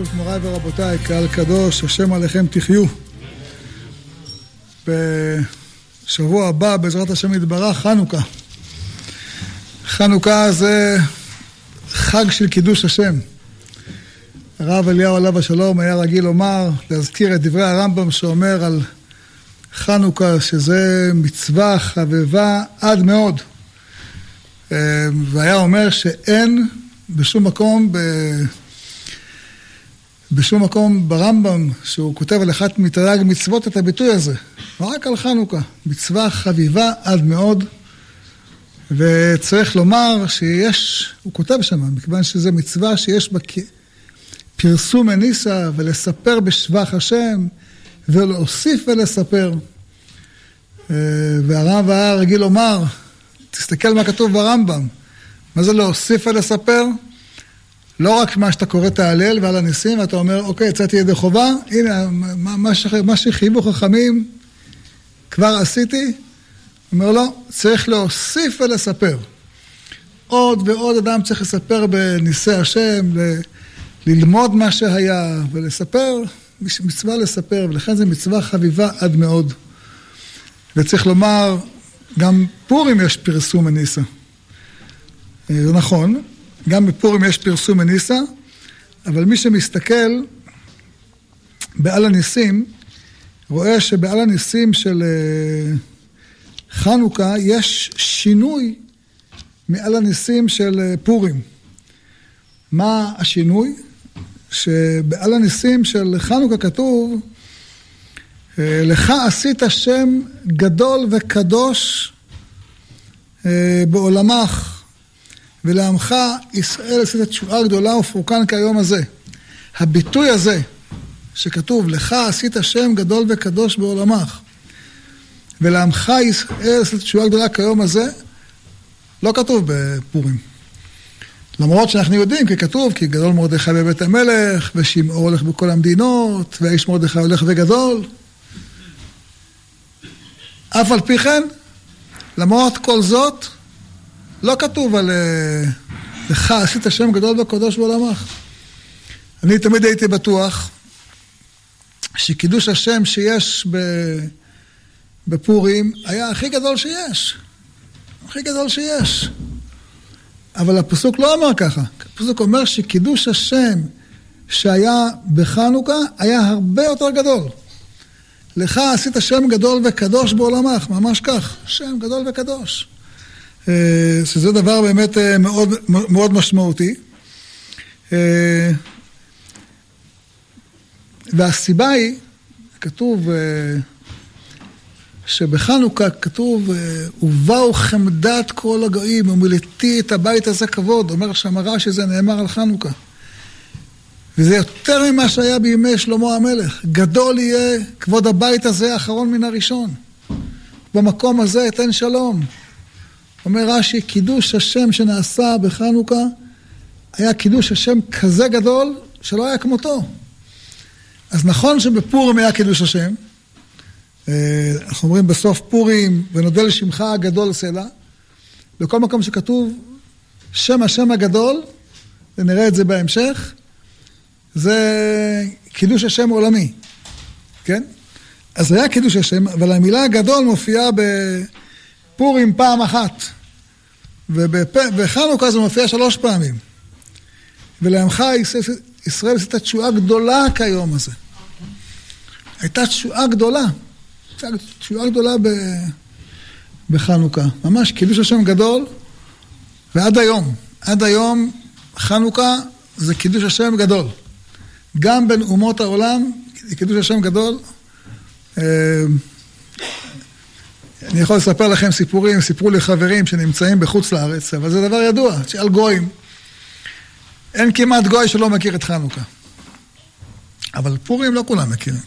ברשות מוריי ורבותיי, קהל קדוש, השם עליכם תחיו. בשבוע הבא, בעזרת השם יתברך, חנוכה. חנוכה זה חג של קידוש השם. הרב אליהו עליו השלום היה רגיל לומר, להזכיר את דברי הרמב"ם שאומר על חנוכה, שזה מצווה חבבה עד מאוד. והיה אומר שאין בשום מקום. בשום מקום ברמב"ם, שהוא כותב על אחת מתרי"ג מצוות את הביטוי הזה, רק על חנוכה, מצווה חביבה עד מאוד, וצריך לומר שיש, הוא כותב שם, מכיוון שזו מצווה שיש בה פרסום מניסה ולספר בשבח השם ולהוסיף ולספר. והרב היה רגיל לומר, תסתכל מה כתוב ברמב"ם, מה זה להוסיף ולספר? לא רק מה שאתה קורא את ההלל ועל הניסים, ואתה אומר, אוקיי, יצאתי ידי חובה, הנה, מה, מה שחייבו חכמים, כבר עשיתי. אומר, לא, צריך להוסיף ולספר. עוד ועוד אדם צריך לספר בניסי השם, ל- ללמוד מה שהיה ולספר, מצווה לספר, ולכן זו מצווה חביבה עד מאוד. וצריך לומר, גם פורים יש פרסום מניסה. זה נכון, גם בפורים יש פרסום מניסה, אבל מי שמסתכל בעל הניסים, רואה שבעל הניסים של חנוכה יש שינוי מעל הניסים של פורים. מה השינוי? שבעל הניסים של חנוכה כתוב, לך עשית שם גדול וקדוש בעולמך, ולעמך ישראל עשית תשועה גדולה ופורקן כיום הזה. הביטוי הזה, שכתוב, לך עשית שם גדול וקדוש בעולמך, ולעמך ישראל עשית תשועה גדולה כיום הזה, לא כתוב בפורים. למרות שאנחנו יודעים, כי כתוב, כי גדול מרדכי בבית המלך, ושמעו הולך בכל המדינות, והאיש מרדכי הולך וגדול. אף על פי כן, למרות כל זאת, לא כתוב על לך עשית שם גדול וקדוש בעולמך. אני תמיד הייתי בטוח שקידוש השם שיש בפורים היה הכי גדול שיש. הכי גדול שיש. אבל הפסוק לא אומר ככה. הפסוק אומר שקידוש השם שהיה בחנוכה היה הרבה יותר גדול. לך עשית שם גדול וקדוש בעולמך, ממש כך, שם גדול וקדוש. שזה דבר באמת מאוד, מאוד משמעותי. והסיבה היא, כתוב שבחנוכה כתוב, ובאו חמדת כל הגויים, ומילאתי את הבית הזה כבוד, אומר שם רש"י, זה נאמר על חנוכה. וזה יותר ממה שהיה בימי שלמה המלך. גדול יהיה כבוד הבית הזה האחרון מן הראשון. במקום הזה אתן שלום. אומר רש"י, קידוש השם שנעשה בחנוכה היה קידוש השם כזה גדול שלא היה כמותו. אז נכון שבפורים היה קידוש השם, אנחנו אומרים בסוף פורים, ונודה לשמך הגדול סלע, בכל מקום שכתוב שם השם הגדול, ונראה את זה בהמשך, זה קידוש השם עולמי, כן? אז היה קידוש השם, אבל המילה הגדול מופיעה בפורים פעם אחת, ובחנוכה זה מופיע שלוש פעמים. ולעמך ישראל עשית תשועה גדולה כיום הזה. הייתה תשועה גדולה. תשועה גדולה בחנוכה. ממש קידוש השם גדול, ועד היום, עד היום חנוכה זה קידוש השם גדול. גם בין אומות העולם, קידוש השם גדול. אני יכול לספר לכם סיפורים, סיפרו לי חברים שנמצאים בחוץ לארץ, אבל זה דבר ידוע, שעל גויים. אין כמעט גוי שלא מכיר את חנוכה. אבל פורים לא כולם מכירים.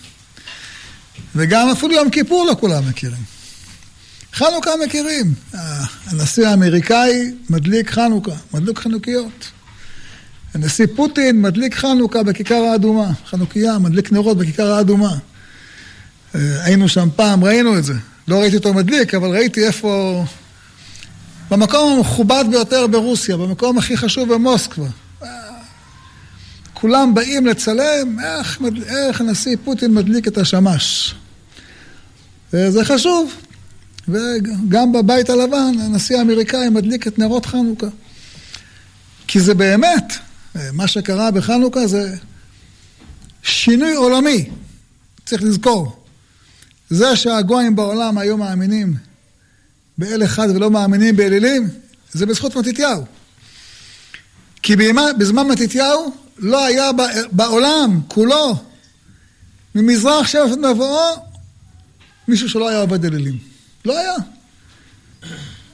וגם אפילו יום כיפור לא כולם מכירים. חנוכה מכירים. הנשיא האמריקאי מדליק חנוכה, מדליק חנוכיות. הנשיא פוטין מדליק חנוכה בכיכר האדומה. חנוכיה, מדליק נרות בכיכר האדומה. היינו שם פעם, ראינו את זה. לא ראיתי אותו מדליק, אבל ראיתי איפה... במקום המכובד ביותר ברוסיה, במקום הכי חשוב במוסקבה. כולם באים לצלם איך, איך הנשיא פוטין מדליק את השמש. וזה חשוב. וגם בבית הלבן הנשיא האמריקאי מדליק את נרות חנוכה. כי זה באמת, מה שקרה בחנוכה זה שינוי עולמי. צריך לזכור. זה שהגויים בעולם היו מאמינים באל אחד ולא מאמינים באלילים, זה בזכות מתתיהו. כי בזמן מתתיהו לא היה בעולם כולו, ממזרח שבט מבואו, מישהו שלא היה עובד אלילים. לא היה.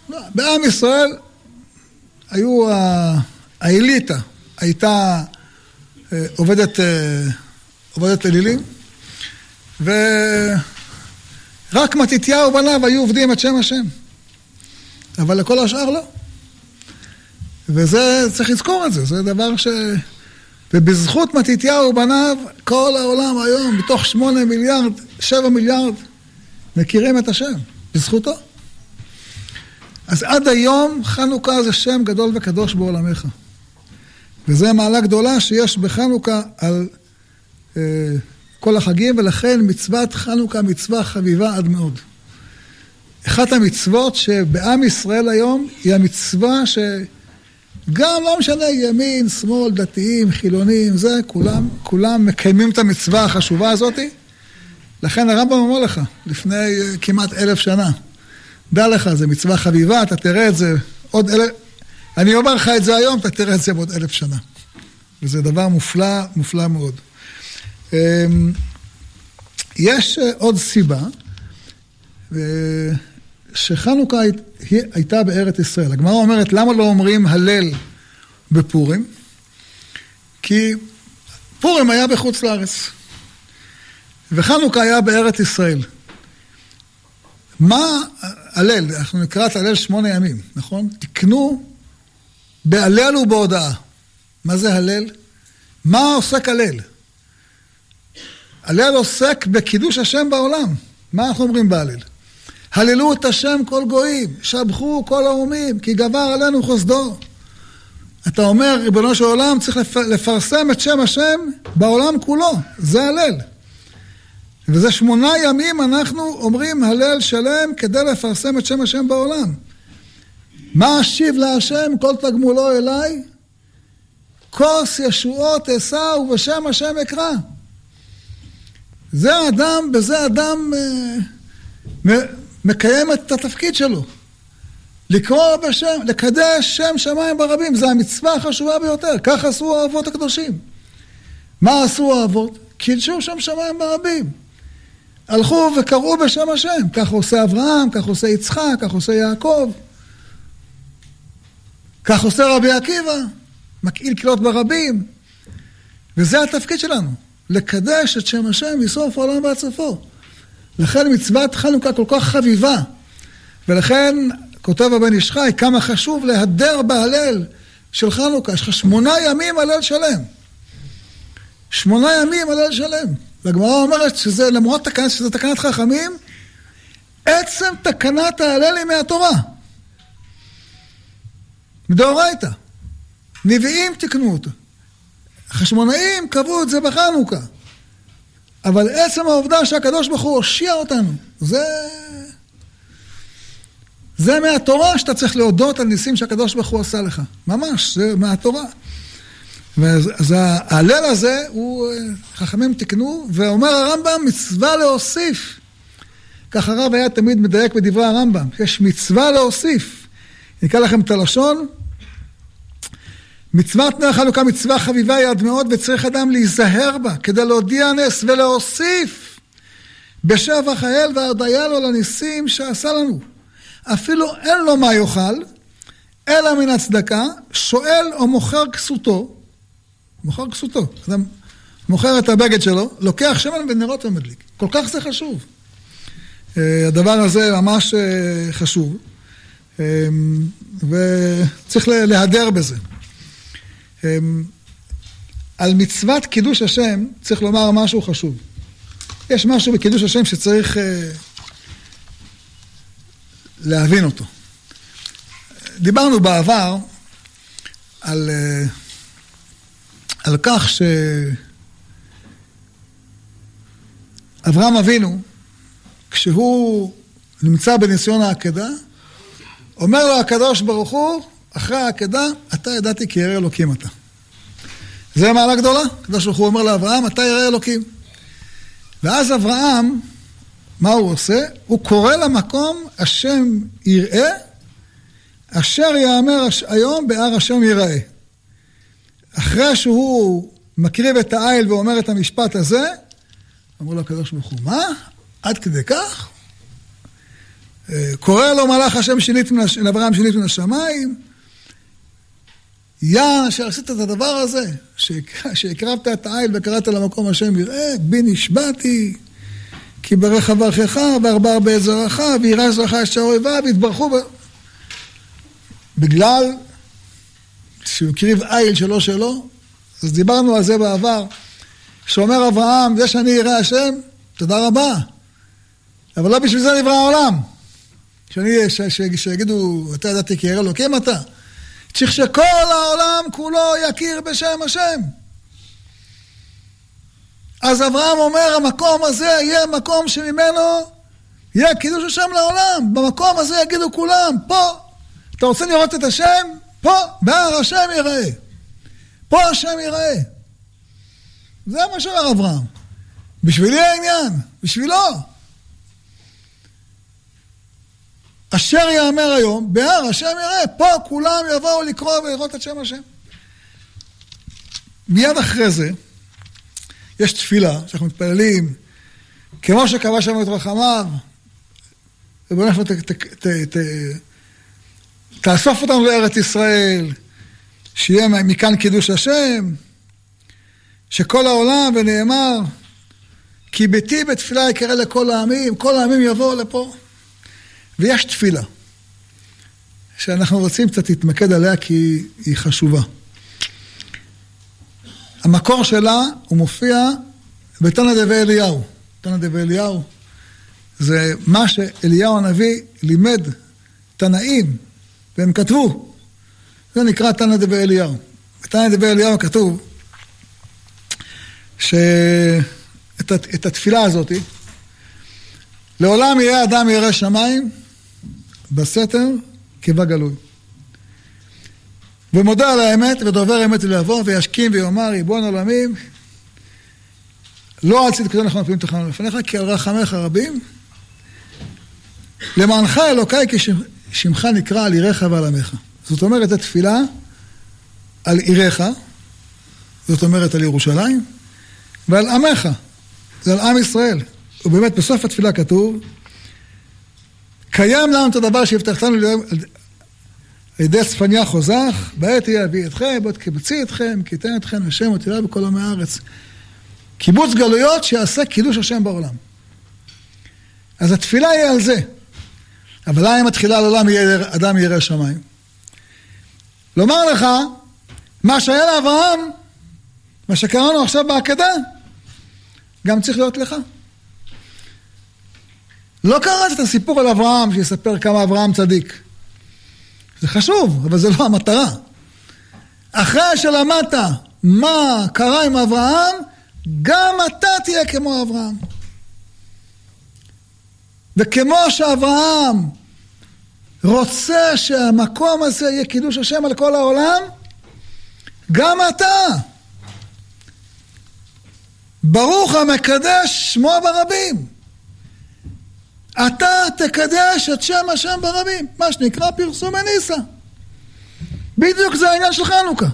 לא. בעם ישראל היו, האליטה הייתה אה, עובדת, אה, עובדת אלילים, ורק מתתיהו ובניו היו עובדים את שם השם. אבל לכל השאר לא. וזה, צריך לזכור את זה, זה דבר ש... ובזכות מתתיהו ובניו, כל העולם היום, מתוך שמונה מיליארד, שבע מיליארד, מכירים את השם, בזכותו. אז עד היום חנוכה זה שם גדול וקדוש בעולמך. וזו מעלה גדולה שיש בחנוכה על אה, כל החגים, ולכן מצוות חנוכה מצווה חביבה עד מאוד. אחת המצוות שבעם ישראל היום היא המצווה שגם לא משנה ימין, שמאל, דתיים, חילונים, זה, כולם, כולם מקיימים את המצווה החשובה הזאתי. לכן הרמב"ם אומר לך, לפני אה, כמעט אלף שנה, דע לך, זו מצווה חביבה, אתה תראה את זה עוד אלף... אני אומר לך את זה היום, אתה תראה את זה בעוד אלף שנה. וזה דבר מופלא, מופלא מאוד. אמ, יש אה, עוד סיבה, שחנוכה הייתה בארץ ישראל. הגמרא אומרת, למה לא אומרים הלל בפורים? כי פורים היה בחוץ לארץ, וחנוכה היה בארץ ישראל. מה הלל? אנחנו נקרא את הלל שמונה ימים, נכון? תקנו בהלל ובהודאה. מה זה הלל? מה עוסק הלל? הלל עוסק בקידוש השם בעולם. מה אנחנו אומרים בהלל? הללו את השם כל גויים, שבחו כל האומים, כי גבר עלינו חסדו. אתה אומר, ריבונו של עולם, צריך לפרסם את שם השם בעולם כולו, זה הלל. וזה שמונה ימים אנחנו אומרים הלל שלם כדי לפרסם את שם השם בעולם. מה אשיב להשם כל תגמולו אליי? כוס ישועות אשא ובשם השם אקרא. זה אדם, בזה אדם אה, מקיים את התפקיד שלו. לקרוא בשם, לקדש שם שמיים ברבים, זה המצווה החשובה ביותר, כך עשו האבות הקדושים. מה עשו האבות? קידשו שם שמיים ברבים. הלכו וקראו בשם השם, כך עושה אברהם, כך עושה יצחק, כך עושה יעקב. כך עושה רבי עקיבא, מקהיל קהילות ברבים. וזה התפקיד שלנו, לקדש את שם השם מסוף העולם ועד סופו. לכן מצוות חנוכה כל כך חביבה. ולכן כותב הבן איש חי, כמה חשוב להדר בהלל של חנוכה. יש לך שמונה ימים הלל שלם. שמונה ימים הלל שלם. והגמרא אומרת שזה למרות תקנת, שזה תקנת חכמים, עצם תקנת ההלל היא מהתורה. מדאורייתא. נביאים תיקנו אותו. החשמונאים קבעו את זה בחנוכה. אבל עצם העובדה שהקדוש ברוך הוא הושיע אותנו, זה... זה מהתורה שאתה צריך להודות על ניסים שהקדוש ברוך הוא עשה לך. ממש, זה מהתורה. אז ההלל הזה, הוא, חכמים תיקנו, ואומר הרמב"ם, מצווה להוסיף. כך הרב היה תמיד מדייק בדברי הרמב"ם, יש מצווה להוסיף. נקרא לכם את הלשון. מצוות נר חנוכה מצווה חביבה היא עד מאוד וצריך אדם להיזהר בה כדי להודיע נס ולהוסיף בשבח האל והודיה לו לניסים שעשה לנו. אפילו אין לו מה יאכל, אלא מן הצדקה, שואל או מוכר כסותו, מוכר כסותו, אדם מוכר את הבגד שלו, לוקח שמן ונרות ומדליק. כל כך זה חשוב. אה, הדבר הזה ממש אה, חשוב, אה, וצריך להדר בזה. על מצוות קידוש השם צריך לומר משהו חשוב. יש משהו בקידוש השם שצריך אה, להבין אותו. דיברנו בעבר על, אה, על כך שאברהם אבינו, כשהוא נמצא בניסיון העקדה, אומר לו הקדוש ברוך הוא, אחרי העקדה, אתה ידעתי כי ירא אלוקים אתה. זה מעלה גדולה. הקדוש ברוך הוא אומר לאברהם, אתה ירא אלוקים. ואז אברהם, מה הוא עושה? הוא קורא למקום השם יראה, אשר יאמר היום בהר השם יראה. אחרי שהוא מקריב את העיל ואומר את המשפט הזה, אמרו לו הקדוש ברוך הוא, מה? עד כדי כך? אה, קורא לו מלאך השם שינית לאברהם שינית מן השמיים, יא שעשית את הדבר הזה, שהקרבת את העיל וקראת למקום השם יראה, בי נשבעתי, כי ברך אברכך וארבע בעת זרעך, וירש זרעך את אויביו, ויתברכו ב... בגלל שהוא הקריב עיל שלו שלו, אז דיברנו על זה בעבר, שאומר אברהם, זה שאני אראה השם, תודה רבה, אבל לא בשביל זה נברא העולם. שאני, שיגידו, אתה ידעתי כי ירא אלוקים אתה. צריך שכל העולם כולו יכיר בשם השם. אז אברהם אומר, המקום הזה יהיה מקום שממנו יהיה קידוש השם לעולם. במקום הזה יגידו כולם, פה, אתה רוצה לראות את השם? פה, בהר השם ייראה. פה השם ייראה. זה מה שאומר אברהם. בשבילי העניין, בשבילו. אשר יאמר היום, בהר השם יראה, פה כולם יבואו לקרוא ולראות את שם השם. מיד אחרי זה, יש תפילה שאנחנו מתפללים, כמו שקבע שם את רחמיו, ובוא נפלא, תאסוף אותנו לארץ ישראל, שיהיה מכאן קידוש השם, שכל העולם, ונאמר, כי ביתי בתפילה יקרא לכל העמים, כל העמים יבואו לפה. ויש תפילה, שאנחנו רוצים קצת להתמקד עליה כי היא חשובה. המקור שלה, הוא מופיע בתנא דבי אליהו. תנא דבי אליהו זה מה שאליהו הנביא לימד תנאים, והם כתבו. זה נקרא תנא דבי אליהו. בתנא דבי אליהו כתוב שאת התפילה הזאת, לעולם יהיה אדם ירא שמיים בסתר כבגלוי. ומודה על האמת ודובר אמת לבוא וישכים ויאמר ריבון עולמים לא על צדקתו אנחנו מפילים תחנו לפניך כי על רחמך רבים למענך אלוקיי כשמך נקרא על עיריך ועל עמך. זאת אומרת התפילה על עיריך, זאת אומרת על ירושלים, ועל עמך, זה על עם ישראל. ובאמת בסוף התפילה כתוב קיים לנו את הדבר שהבטחתנו על ידי צפניה חוזך, בעת יהיה אביא אתכם, בעת קיבצי אתכם, כי יתן אתכם השם ותראה בכל עמי הארץ. קיבוץ גלויות שיעשה קידוש השם בעולם. אז התפילה היא על זה. אבל למה היא מתחילה על עולם אדם ירא שמיים? לומר לך, מה שהיה לאברהם, מה שקראנו עכשיו בעקדה, גם צריך להיות לך. לא קראת את הסיפור על אברהם שיספר כמה אברהם צדיק. זה חשוב, אבל זה לא המטרה. אחרי שלמדת מה קרה עם אברהם, גם אתה תהיה כמו אברהם. וכמו שאברהם רוצה שהמקום הזה יהיה קידוש השם על כל העולם, גם אתה. ברוך המקדש שמו ברבים. אתה תקדש את שם השם ברבים, מה שנקרא פרסום הניסה. בדיוק זה העניין של חנוכה.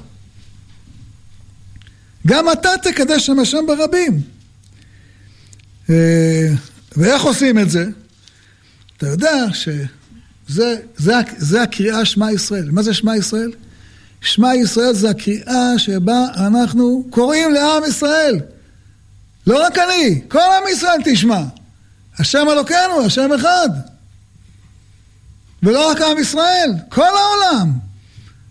גם אתה תקדש שם השם ברבים. אה, ואיך עושים את זה? אתה יודע שזה זה, זה הקריאה שמע ישראל. מה זה שמע ישראל? שמע ישראל זה הקריאה שבה אנחנו קוראים לעם ישראל. לא רק אני, כל עם ישראל תשמע. השם אלוקינו, השם אחד. ולא רק עם ישראל, כל העולם.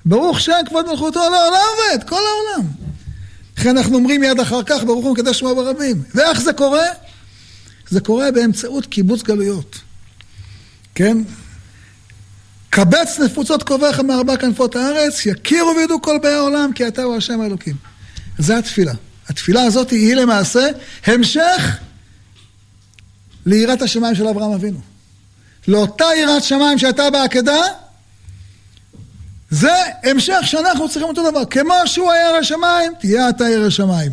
ברוך שם כבוד מלכותו לעולם עובד, כל העולם. לכן אנחנו אומרים מיד אחר כך, ברוך הוא מקדש שמו ברבים. ואיך זה קורה? זה קורה באמצעות קיבוץ גלויות. כן? קבץ נפוצות קובעך מארבע כנפות הארץ, יכירו וידעו כל באי העולם כי אתה הוא השם האלוקים. זה התפילה. התפילה הזאת היא למעשה המשך ליראת השמיים של אברהם אבינו. לאותה יראת שמיים שהייתה בעקדה, זה המשך שאנחנו צריכים אותו דבר. כמו שהוא היה ירא שמיים, תהיה אתה ירא שמיים.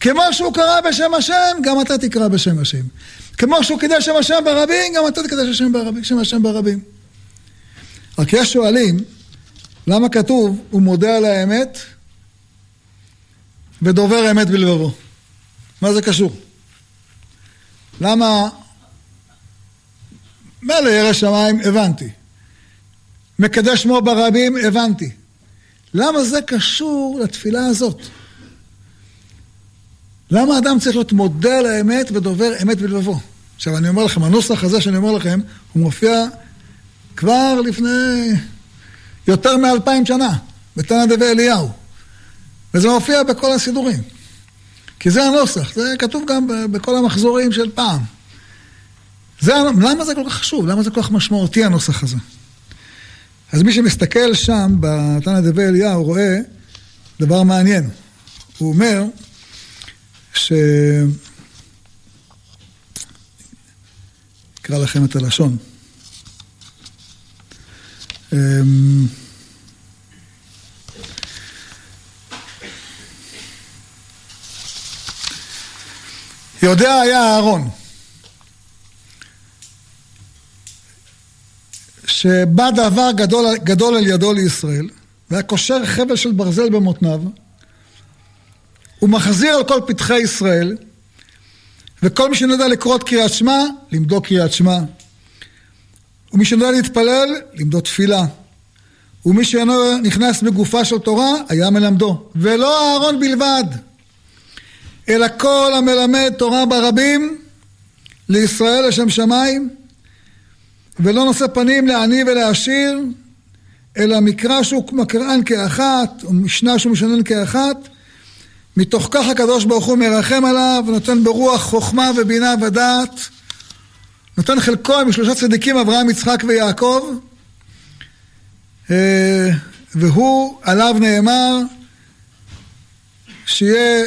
כמו שהוא קרא בשם השם, גם אתה תקרא בשם השם. כמו שהוא קידש שם השם ברבים, גם אתה תקדש השם ברבים, שם השם ברבים. רק יש שואלים, למה כתוב, הוא מודה על האמת ודובר אמת בלבבו? מה זה קשור? למה... מילא ירא שמיים, הבנתי. מקדש שמו ברבים, הבנתי. למה זה קשור לתפילה הזאת? למה אדם צריך להיות מודה על האמת ודובר אמת בלבבו? עכשיו אני אומר לכם, הנוסח הזה שאני אומר לכם, הוא מופיע כבר לפני יותר מאלפיים שנה, בתנא דבי אליהו. וזה מופיע בכל הסידורים. כי זה הנוסח, זה כתוב גם בכל המחזורים של פעם. זה, למה זה כל כך חשוב? למה זה כל כך משמעותי הנוסח הזה? אז מי שמסתכל שם, בתנא דבי אליהו, רואה דבר מעניין. הוא אומר ש... אקרא לכם את הלשון. אמ, יודע היה אהרון שבא דבר גדול, גדול על ידו לישראל והיה קושר חבל של ברזל במותניו הוא מחזיר על כל פתחי ישראל וכל מי שנודע לקרוא קריאת שמע, לימדו קריאת שמע. ומי שנודע להתפלל, לימדו תפילה. ומי שאינו נכנס בגופה של תורה, היה מלמדו. ולא אהרון בלבד אלא כל המלמד תורה ברבים לישראל לשם שמיים ולא נושא פנים לעני ולעשיר אלא מקרא שהוא מקראן כאחת ומשנה שהוא משנן כאחת מתוך כך הקדוש ברוך הוא מרחם עליו ונותן ברוח חוכמה ובינה ודעת נותן חלקו עם שלושה צדיקים אברהם יצחק ויעקב אה, והוא עליו נאמר שיהיה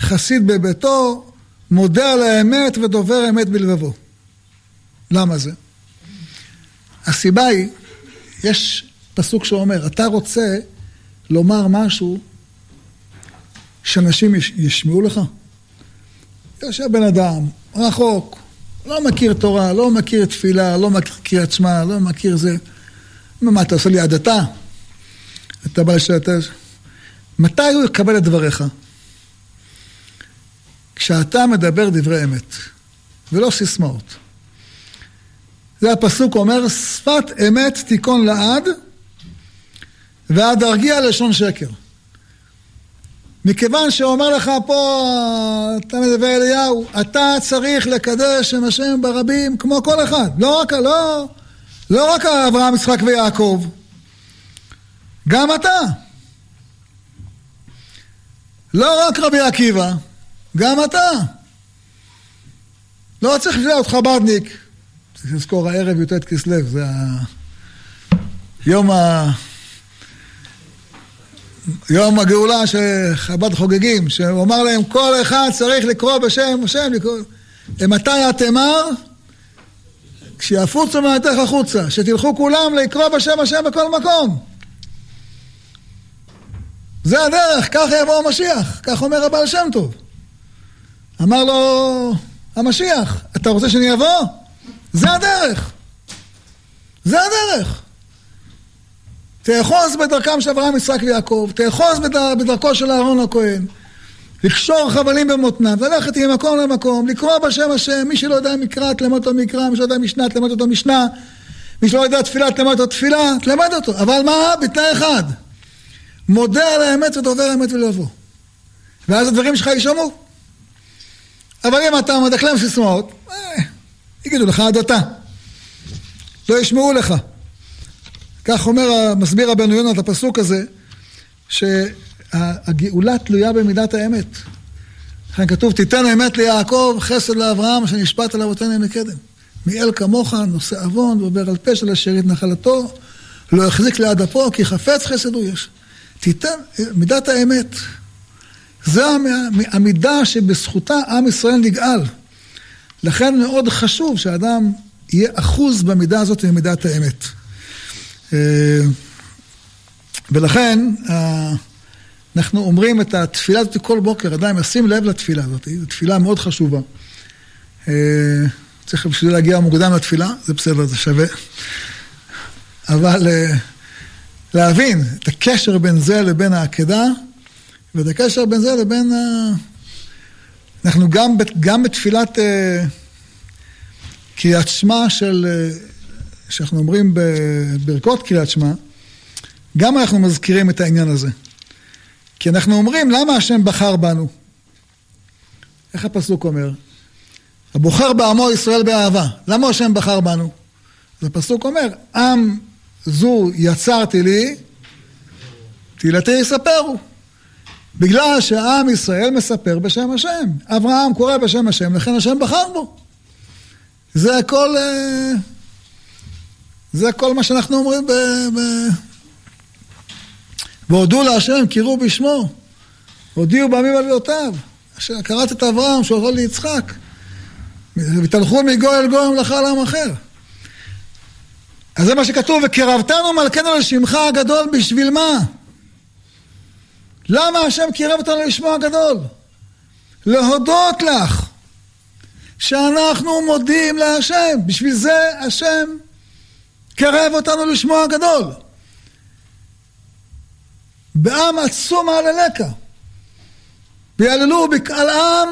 חסיד בביתו, מודה על האמת ודובר אמת בלבבו. למה זה? הסיבה היא, יש פסוק שאומר, אתה רוצה לומר משהו שאנשים ישמעו לך? יושב בן אדם, רחוק, לא מכיר תורה, לא מכיר תפילה, לא מכיר קריאת שמע, לא מכיר זה. מה, אתה עושה לי הדתה? אתה בא לשאלה, מתי הוא יקבל את דבריך? כשאתה מדבר דברי אמת, ולא סיסמאות. זה הפסוק אומר, שפת אמת תיכון לעד, ועד ארגיע לשון שקר. מכיוון שאומר לך פה, אתה מדבר אליהו, אתה צריך לקדש שם השם ברבים כמו כל אחד. לא רק, לא, לא רק אברהם, יצחק ויעקב, גם אתה. לא רק רבי עקיבא, גם אתה. לא צריך להיות חב"דניק. צריך לזכור הערב י"ט כסלו, זה יום ה... יום הגאולה שחב"ד חוגגים, שהוא אמר להם, כל אחד צריך לקרוא בשם השם, לקרוא... מתי התמר? כשיפוצו מעטך החוצה, שתלכו כולם לקרוא בשם השם בכל מקום. זה הדרך, ככה יבוא המשיח, כך אומר הבעל שם טוב. אמר לו המשיח, אתה רוצה שאני אבוא? זה הדרך. זה הדרך. תאחוז בדרכם של אברהם, יצחק ויעקב, תאחוז בדרכו של אהרון הכהן, לקשור חבלים במותניו, ללכת ממקום למקום, לקרוא בשם השם, מי שלא יודע מקרא, תלמד אותו מקרא, מי שלא יודע משנה, תלמד אותו משנה, מי שלא יודע תפילה, תלמד אותו תפילה, תלמד אותו. אבל מה? בתנאי אחד. מודה על האמת ודובר האמת ולבוא. ואז הדברים שלך יישמעו. אבל אם אתה מדקלם סיסמאות, אה, יגידו לך הדתה. לא ישמעו לך. כך אומר, מסביר רבנו יונה את הפסוק הזה, שהגאולה תלויה במידת האמת. לכן כתוב, תיתן אמת ליעקב, חסד לאברהם, שנשפט על אבותינו מקדם. מיאל כמוך, נושא עוון, ועובר על פשע לשארית נחלתו, לא החזיק ליד אפו, כי חפץ חסד הוא יש. תיתן, מידת האמת. זה המידה שבזכותה עם ישראל נגאל. לכן מאוד חשוב שאדם יהיה אחוז במידה הזאת ממידת האמת. אה, ולכן אנחנו אומרים את התפילה הזאת כל בוקר, אדם ישים לב לתפילה הזאת, זו תפילה מאוד חשובה. אה, צריך בשביל להגיע מוקדם לתפילה, זה בסדר, זה שווה. אבל אה, להבין את הקשר בין זה לבין העקדה, ואת הקשר בין זה לבין... אנחנו גם, גם בתפילת uh, קריאת שמע של, uh, שאנחנו אומרים בברכות קריאת שמע, גם אנחנו מזכירים את העניין הזה. כי אנחנו אומרים, למה השם בחר בנו? איך הפסוק אומר? הבוחר בעמו ישראל באהבה. למה השם בחר בנו? אז הפסוק אומר, עם זו יצרתי לי, תהילתי יספרו. בגלל שעם ישראל מספר בשם השם. אברהם קורא בשם השם, לכן השם בחר בו. זה הכל, אה, זה הכל מה שאנחנו אומרים ב... ב... והודו להשם, קראו בשמו. הודיעו בימים עלילותיו. קראת את אברהם, שהובא ליצחק. ותלכו מגוי אל גוי ומלאכה לעם אחר. אז זה מה שכתוב, וקרבתנו מלכנו לשמך הגדול בשביל מה? למה השם קירב אותנו לשמו הגדול? להודות לך שאנחנו מודים להשם. בשביל זה השם קרב אותנו לשמו הגדול. בעם עצום העללקה. ויעללו בקהל עם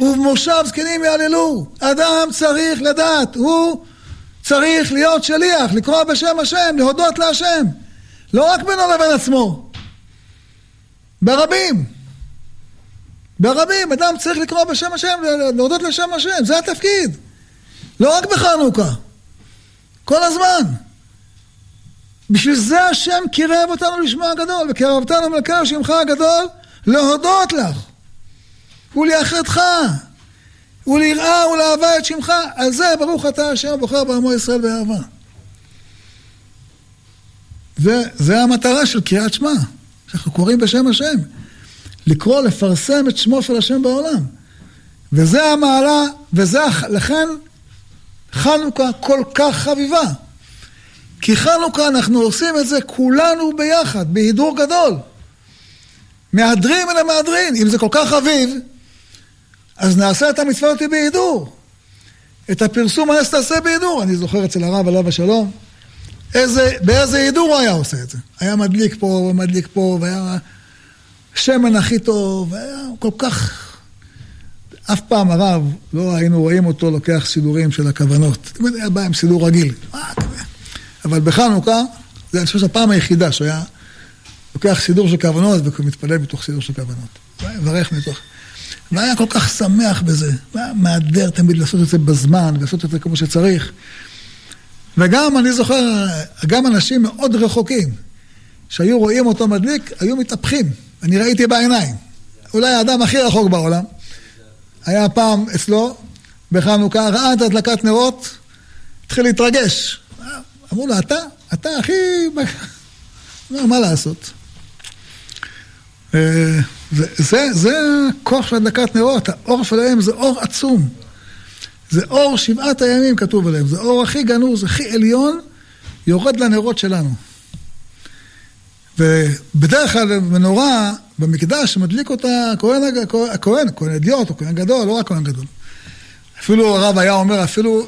ובמושב זקנים יעללו. אדם צריך לדעת, הוא צריך להיות שליח, לקרוא בשם השם, להודות להשם. לא רק בינו לבין עצמו. ברבים. ברבים, אדם צריך לקרוא בשם השם, להודות לשם השם, זה התפקיד. לא רק בחנוכה, כל הזמן. בשביל זה השם קירב אותנו לשמו הגדול, וקירבתנו מלכה שמך הגדול, להודות לך, וליחדך, וליראה ולאהבה את שמך. על זה ברוך אתה השם בוחר בעמו ישראל באהבה. וזה המטרה של קריאת שמע. שאנחנו קוראים בשם השם. לקרוא, לפרסם את שמו של השם בעולם. וזה המעלה, וזה, לכן חנוכה כל כך חביבה. כי חנוכה אנחנו עושים את זה כולנו ביחד, בהידור גדול. מהדרים אל המהדרין. אם זה כל כך חביב, אז נעשה את המצוות בהידור. את הפרסום הנס תעשה בהידור. אני זוכר אצל הרב עליו השלום, איזה, באיזה הידור הוא היה עושה את זה. היה מדליק פה ומדליק פה, והיה שמן הכי טוב, והיה כל כך... אף פעם הרב, לא היינו רואים אותו לוקח סידורים של הכוונות. תמיד היה בא עם סידור רגיל. אבל בחנוכה, זה אני חושב שהפעם היחידה שהוא היה לוקח סידור של כוונות ומתפלל בתוך סידור של כוונות. מברך מתוך... והיה כל כך שמח בזה. והיה מהדר תמיד לעשות את זה בזמן, לעשות את זה כמו שצריך. וגם, אני זוכר, גם אנשים מאוד רחוקים, שהיו רואים אותו מדליק, היו מתהפכים. אני ראיתי בעיניים. אולי האדם הכי רחוק בעולם. היה פעם אצלו, בחנוכה, ראה את הדלקת נרות, התחיל להתרגש. אמרו לו, אתה? אתה הכי... אמר, מה לעשות? אה, זה, זה הכוח של הדלקת נרות, האור שלהם זה אור עצום. זה אור שבעת הימים כתוב עליהם, זה אור הכי גנוז, הכי עליון, יורד לנרות שלנו. ובדרך כלל מנורה במקדש מדליק אותה הכהן, הכהן, הכהן אדיוט או כהן גדול, לא רק כהן גדול. אפילו הרב היה אומר, אפילו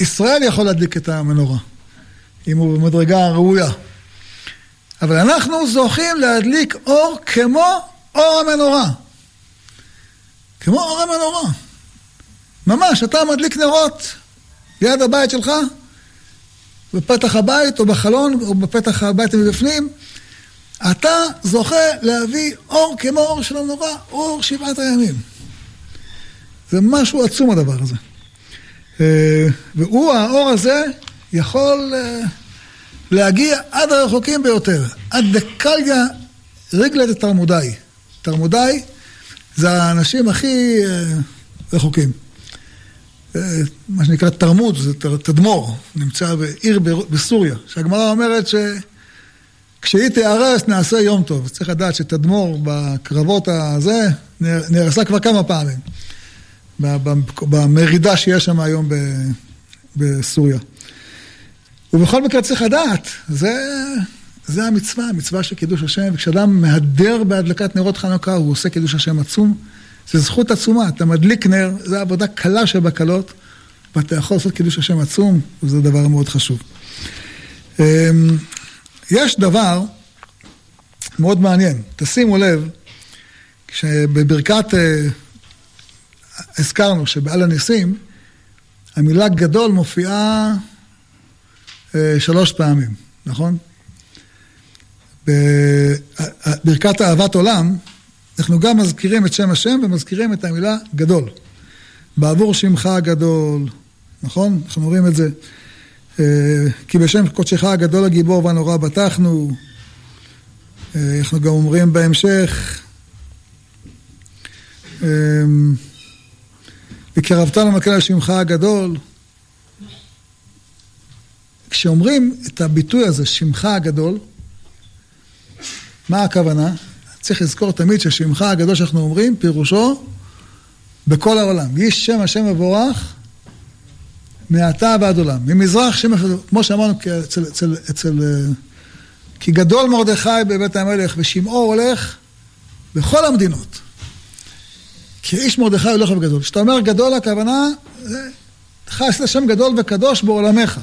ישראל יכול להדליק את המנורה, אם הוא במדרגה ראויה. אבל אנחנו זוכים להדליק אור כמו אור המנורה. כמו אור המנורה. ממש, אתה מדליק נרות ליד הבית שלך, בפתח הבית או בחלון או בפתח הבית מבפנים, אתה זוכה להביא אור כמו אור של הנורא, אור שבעת הימים. זה משהו עצום הדבר הזה. אה, והוא, האור הזה, יכול אה, להגיע עד הרחוקים ביותר, עד דקליה רגלת תרמודאי. תרמודאי זה האנשים הכי אה, רחוקים. מה שנקרא תרמוד, זה תדמור, נמצא בעיר בסוריה, שהגמרא אומרת כשהיא תיהרס נעשה יום טוב. צריך לדעת שתדמור בקרבות הזה נהרסה כבר כמה פעמים. במרידה שיש שם היום בסוריה. ובכל מקרה צריך לדעת, זה, זה המצווה, המצווה של קידוש השם, וכשאדם מהדר בהדלקת נרות חנוכה, הוא עושה קידוש השם עצום. זו זכות עצומה, אתה מדליק נר, זו עבודה קלה שבקלות, ואתה יכול לעשות קידוש השם עצום, וזה דבר מאוד חשוב. אמ, יש דבר מאוד מעניין, תשימו לב, כשבברכת, אה, הזכרנו שבעל הניסים, המילה גדול מופיעה אה, שלוש פעמים, נכון? בברכת אהבת עולם, אנחנו גם מזכירים את שם השם ומזכירים את המילה גדול. בעבור שמך הגדול, נכון? אנחנו אומרים את זה. אה, כי בשם קודשך הגדול הגיבור והנורא בטחנו. אה, אנחנו גם אומרים בהמשך, וקרבת למקל על שמך הגדול. כשאומרים את הביטוי הזה, שמך הגדול, מה הכוונה? צריך לזכור תמיד ששמך הגדול שאנחנו אומרים, פירושו בכל העולם. איש שם השם מבורך מעתה ועד עולם. ממזרח שם, כמו שאמרנו אצל, אצל, אצל, אה, כי גדול מרדכי בבית המלך ושמעו הולך בכל המדינות. כי איש מרדכי הולך בגדול. כשאתה אומר גדול הכוונה, לך עשית שם גדול וקדוש בעולמך.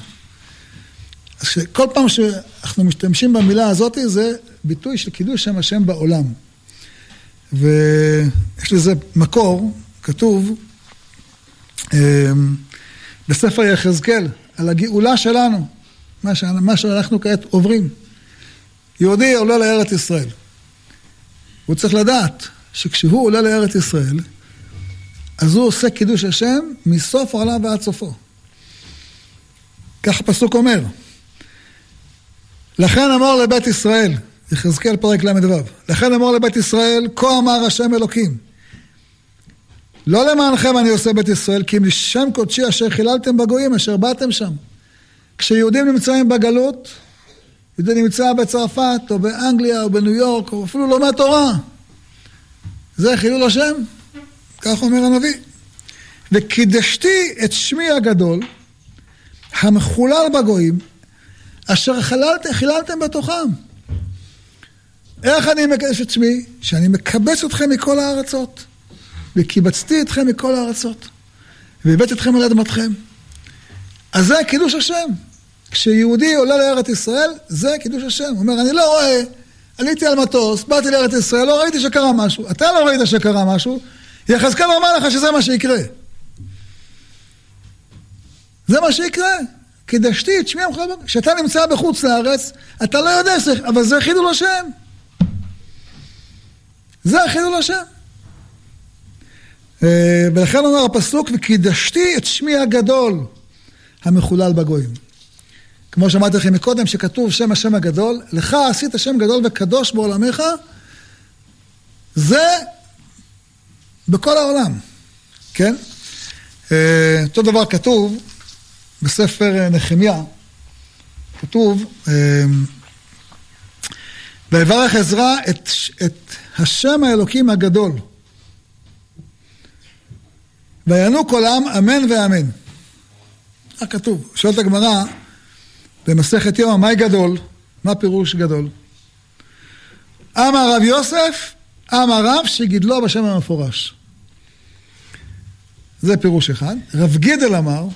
אז כל פעם שאנחנו משתמשים במילה הזאת, זה ביטוי של קידוש שם השם בעולם. ויש לזה מקור, כתוב אמ, בספר יחזקאל, על הגאולה שלנו, מה, ש... מה שאנחנו כעת עוברים. יהודי עולה לארץ ישראל. הוא צריך לדעת שכשהוא עולה לארץ ישראל, אז הוא עושה קידוש השם מסוף העולם ועד סופו. כך הפסוק אומר. לכן אמר לבית ישראל, יחזקאל פרק ל"ו, לכן אמר לבית ישראל, כה אמר השם אלוקים. לא למענכם אני עושה בית ישראל, כי אם לשם קודשי אשר חיללתם בגויים, אשר באתם שם. כשיהודים נמצאים בגלות, יהודי נמצא בצרפת, או באנגליה, או בניו יורק, או אפילו לומד תורה. זה חילול השם, כך אומר הנביא. וקידשתי את שמי הגדול, המחולל בגויים, אשר חיללתם בתוכם. איך אני מקדש את שמי? שאני מקבץ אתכם מכל הארצות. וקיבצתי אתכם מכל הארצות. והבאתי אתכם על אדמתכם. אז זה קידוש השם. כשיהודי עולה לארץ ישראל, זה קידוש השם. הוא אומר, אני לא רואה, עליתי על מטוס, באתי לארץ ישראל, לא ראיתי שקרה משהו. אתה לא ראית שקרה משהו, יחזקאל אמר לך שזה מה שיקרה. זה מה שיקרה. קידשתי את שמי המחולל כשאתה נמצא בחוץ לארץ, אתה לא יודע, אבל זה חילול השם. זה חילול השם. אה, ולכן אומר הפסוק, וקידשתי את שמי הגדול המחולל בגויים. כמו שאמרתי לכם מקודם, שכתוב שם השם הגדול, לך עשית שם גדול וקדוש בעולמך, זה בכל העולם, כן? אה, אותו דבר כתוב בספר אה, נחמיה, כתוב, ויברך עזרא את, את השם האלוקים הגדול. ויענו כל העם אמן ואמן. כך כתוב. שואלת הגמרא במסכת יום, מהי גדול? מה פירוש גדול? אמר רב יוסף, אמר רב שגידלו בשם המפורש. זה פירוש אחד. רב גידל אמר,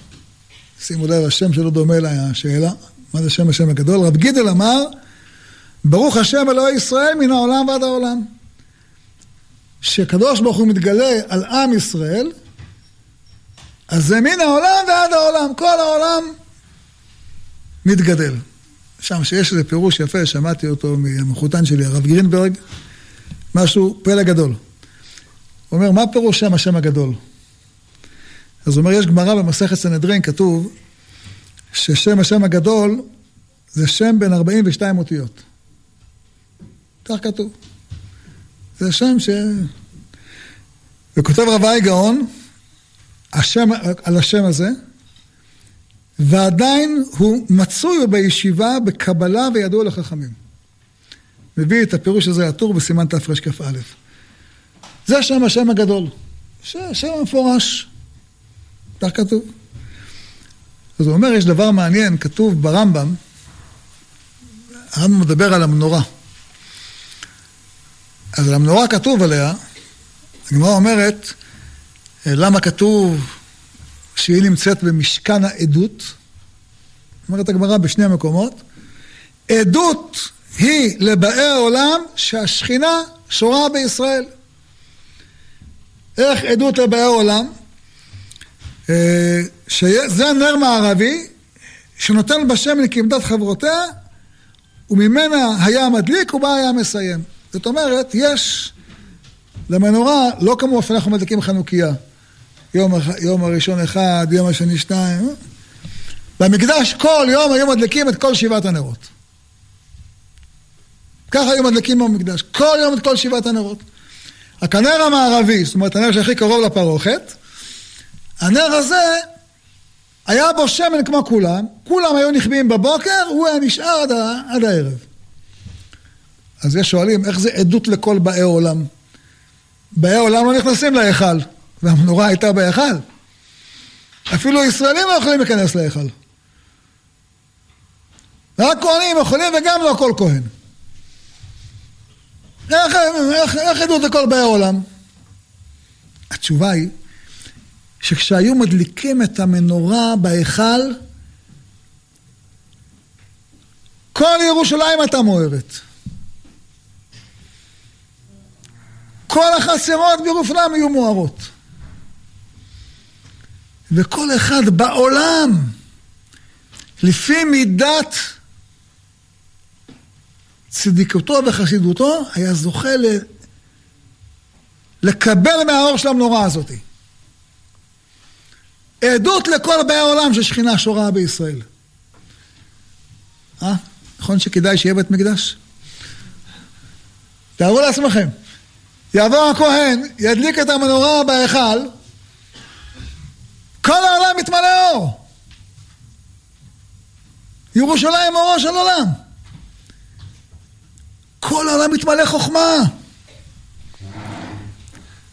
שימו לב, השם שלו דומה לשאלה, מה זה שם השם הגדול? רב גידל אמר, ברוך השם אלוהי ישראל מן העולם ועד העולם. שקדוש ברוך הוא מתגלה על עם ישראל, אז זה מן העולם ועד העולם, כל העולם מתגדל. שם שיש איזה פירוש יפה, שמעתי אותו מהמחותן שלי, הרב גרינברג, משהו פלא גדול. הוא אומר, מה פירוש שם השם הגדול? אז הוא אומר, יש גמרא במסכת סנהדרין, כתוב ששם השם הגדול זה שם בין 42 אותיות. כך כתוב. זה שם ש... וכותב רבי גאון, השם, על השם הזה, ועדיין הוא מצוי בישיבה, בקבלה וידוע לחכמים. מביא את הפירוש הזה, הטור בסימן תרכ"א. זה שם השם הגדול. שם מפורש. כך כתוב. אז הוא אומר, יש דבר מעניין, כתוב ברמב"ם, הרמב"ם מדבר על המנורה. אז על המנורה כתוב עליה, הגמרא אומרת, למה כתוב שהיא נמצאת במשכן העדות? אומרת הגמרא בשני המקומות, עדות היא לבאי העולם שהשכינה שורה בישראל. איך עדות לבאי העולם? אה, שזה נר מערבי שנותן בשמן כעמדת חברותיה וממנה היה מדליק ובה היה מסיים. זאת אומרת, יש למנורה, לא כמו שאנחנו מדליקים חנוכיה. יום, יום הראשון אחד, יום השני שתיים. במקדש כל יום היו מדליקים את כל שבעת הנרות. ככה היו מדליקים במקדש, כל יום את כל שבעת הנרות. הנר המערבי, זאת אומרת הנר שהכי קרוב לפרוכת, הנר הזה היה בו שמן כמו כולם, כולם היו נכבים בבוקר, הוא היה נשאר עד, עד הערב. אז יש שואלים, איך זה עדות לכל באי עולם? באי עולם לא נכנסים להיכל, והמנורה הייתה בהיכל. אפילו ישראלים לא יכולים להיכנס להיכל. רק כהנים יכולים וגם לא כל כהן. איך, איך, איך עדות לכל באי העולם? התשובה היא שכשהיו מדליקים את המנורה בהיכל, כל ירושלים הייתה מוארת. כל החצרות בירושלים היו מוארות. וכל אחד בעולם, לפי מידת צדיקותו וחסידותו, היה זוכה ל... לקבל מהאור של המנורה הזאת. עדות לכל באי העולם ששכינה שורה בישראל. אה? נכון שכדאי שיהיה בית מקדש? תארו לעצמכם, יבוא הכהן, ידליק את המנורה בהיכל, כל העולם מתמלא אור. ירושלים אורו של עולם. כל העולם מתמלא חוכמה.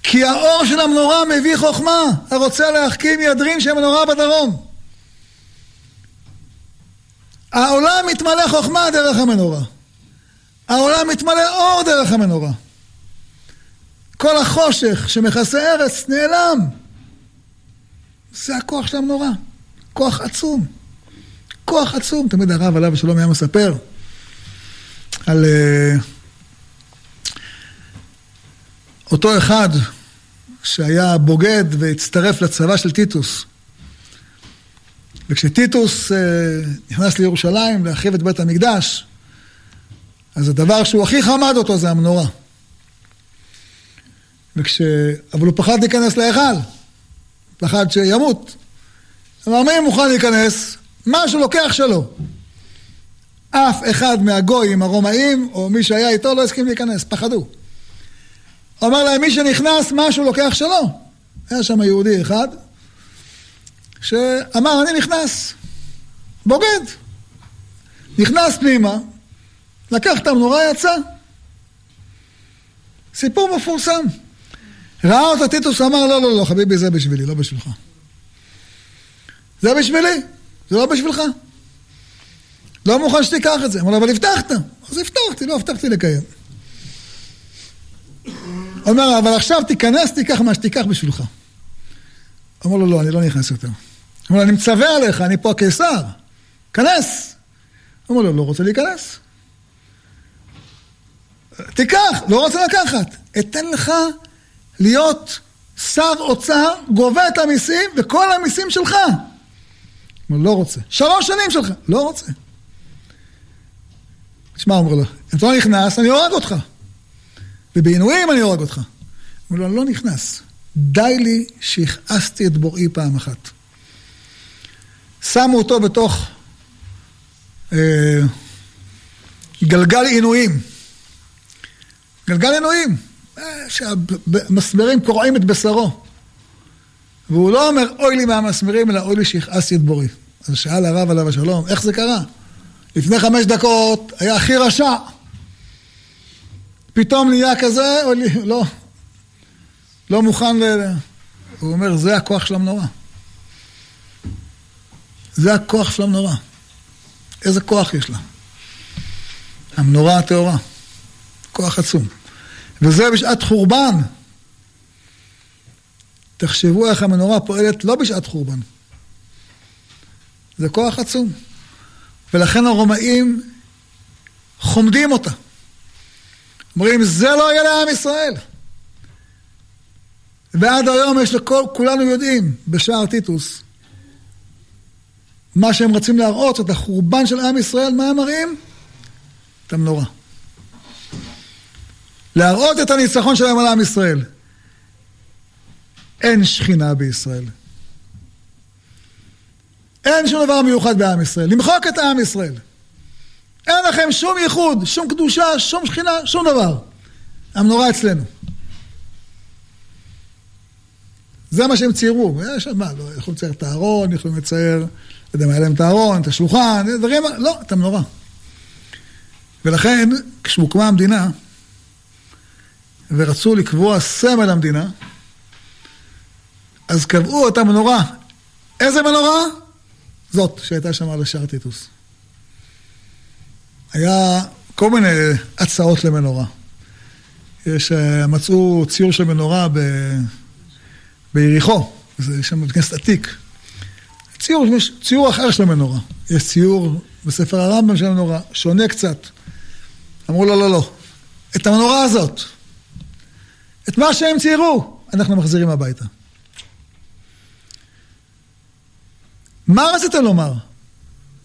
כי האור של המנורה מביא חוכמה. הרוצה להחכים ידרים של המנורה בדרום. העולם מתמלא חוכמה דרך המנורה. העולם מתמלא אור דרך המנורה. כל החושך שמכסה ארץ נעלם. זה הכוח של המנורה. כוח עצום. כוח עצום. תמיד הרב עליו השלום היה מספר על uh, אותו אחד שהיה בוגד והצטרף לצבא של טיטוס. וכשטיטוס uh, נכנס לירושלים להחריב את בית המקדש, אז הדבר שהוא הכי חמד אותו זה המנורה. וכש... אבל הוא פחד להיכנס להיכל, פחד שימות. אמר, מי מוכן להיכנס? מה שלוקח שלו. אף אחד מהגויים הרומאים, או מי שהיה איתו, לא הסכים להיכנס, פחדו. הוא אמר להם, מי שנכנס, משהו לוקח שלו. היה שם יהודי אחד, שאמר, אני נכנס, בוגד. נכנס פנימה, לקח את המנורה, יצא. סיפור מפורסם. ראה אותו טיטוס, אמר, לא, לא, לא, חביבי, זה בשבילי, לא בשבילך. זה בשבילי, זה לא בשבילך. לא מוכן שתיקח את זה. אמר לו, אבל הבטחת. אז הבטחתי, לא הבטחתי לקיים. אומר, אבל עכשיו תיכנס, תיקח מה שתיקח בשבילך. אמר לו, לא, אני לא נכנס יותר. אמר לו, אני מצווה עליך, אני פה הקיסר. כנס. אמר לו, לא רוצה להיכנס. תיקח, לא רוצה לקחת. אתן לך להיות שר אוצר, גובה את המיסים, וכל המיסים שלך. אמר, לא רוצה. שלוש שנים שלך. לא רוצה. תשמע, אומר לו, אם אתה לא נכנס, אני הורג אותך. ובעינויים אני הורג אותך. אומר לו, אני לא נכנס. די לי שהכעסתי את בוראי פעם אחת. שמו אותו בתוך אה, גלגל עינויים. גלגל עינויים. אה, שהמסמרים קורעים את בשרו. והוא לא אומר, אוי לי מהמסמרים, אלא אוי לי שהכעסתי את בוראי. אז שאל הרב עליו השלום, איך זה קרה? לפני חמש דקות היה הכי רשע. פתאום נהיה כזה, או לא, לא מוכן ל... הוא אומר, זה הכוח של המנורה. זה הכוח של המנורה. איזה כוח יש לה? המנורה הטהורה. כוח עצום. וזה בשעת חורבן. תחשבו איך המנורה פועלת לא בשעת חורבן. זה כוח עצום. ולכן הרומאים חומדים אותה. אומרים, זה לא יהיה לעם ישראל. ועד היום יש לכל, כולנו יודעים, בשער טיטוס, מה שהם רצים להראות, את החורבן של עם ישראל, מה הם מראים? את המנורה. להראות את הניצחון שלהם על עם ישראל. אין שכינה בישראל. אין שום דבר מיוחד בעם ישראל. למחוק את העם ישראל. אין לכם שום ייחוד, שום קדושה, שום שכינה, שום דבר. המנורה אצלנו. זה מה שהם ציירו. יש מה, לא, יכולים לצייר את הארון, יכולים לצייר, לא יודע מה, היה להם את הארון, את השולחן, דברים, לא, את המנורה. ולכן, כשהוקמה המדינה, ורצו לקבוע סמל המדינה, אז קבעו את המנורה. איזה מנורה? זאת שהייתה שם על השער טיטוס. היה כל מיני הצעות למנורה. יש, אה, מצאו ציור של מנורה ב... ביריחו, זה שם בית כנסת עתיק. ציור, ציור אחר של המנורה. יש ציור בספר הרמב"ם של המנורה, שונה קצת. אמרו לו, לא, לא. את המנורה הזאת, את מה שהם ציירו, אנחנו מחזירים הביתה. מה רצית לומר?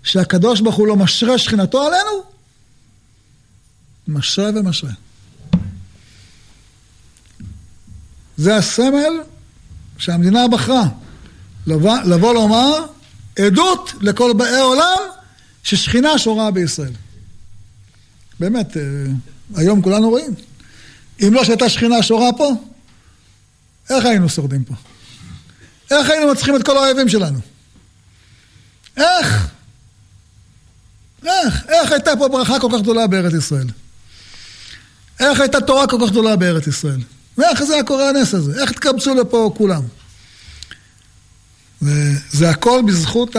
שהקדוש ברוך הוא לא משרה שכינתו עלינו? משרה ומשרה. זה הסמל שהמדינה בחרה. לבוא, לבוא לומר עדות לכל באי עולם ששכינה שורה בישראל. באמת, אה, היום כולנו רואים. אם לא שהייתה שכינה שורה פה, איך היינו שורדים פה? איך היינו מצליחים את כל האויבים שלנו? איך? איך? איך הייתה פה ברכה כל כך גדולה בארץ ישראל? איך הייתה תורה כל כך גדולה בארץ ישראל? ואיך זה היה קורה הנס הזה? איך התקבצו לפה כולם? וזה הכל בזכות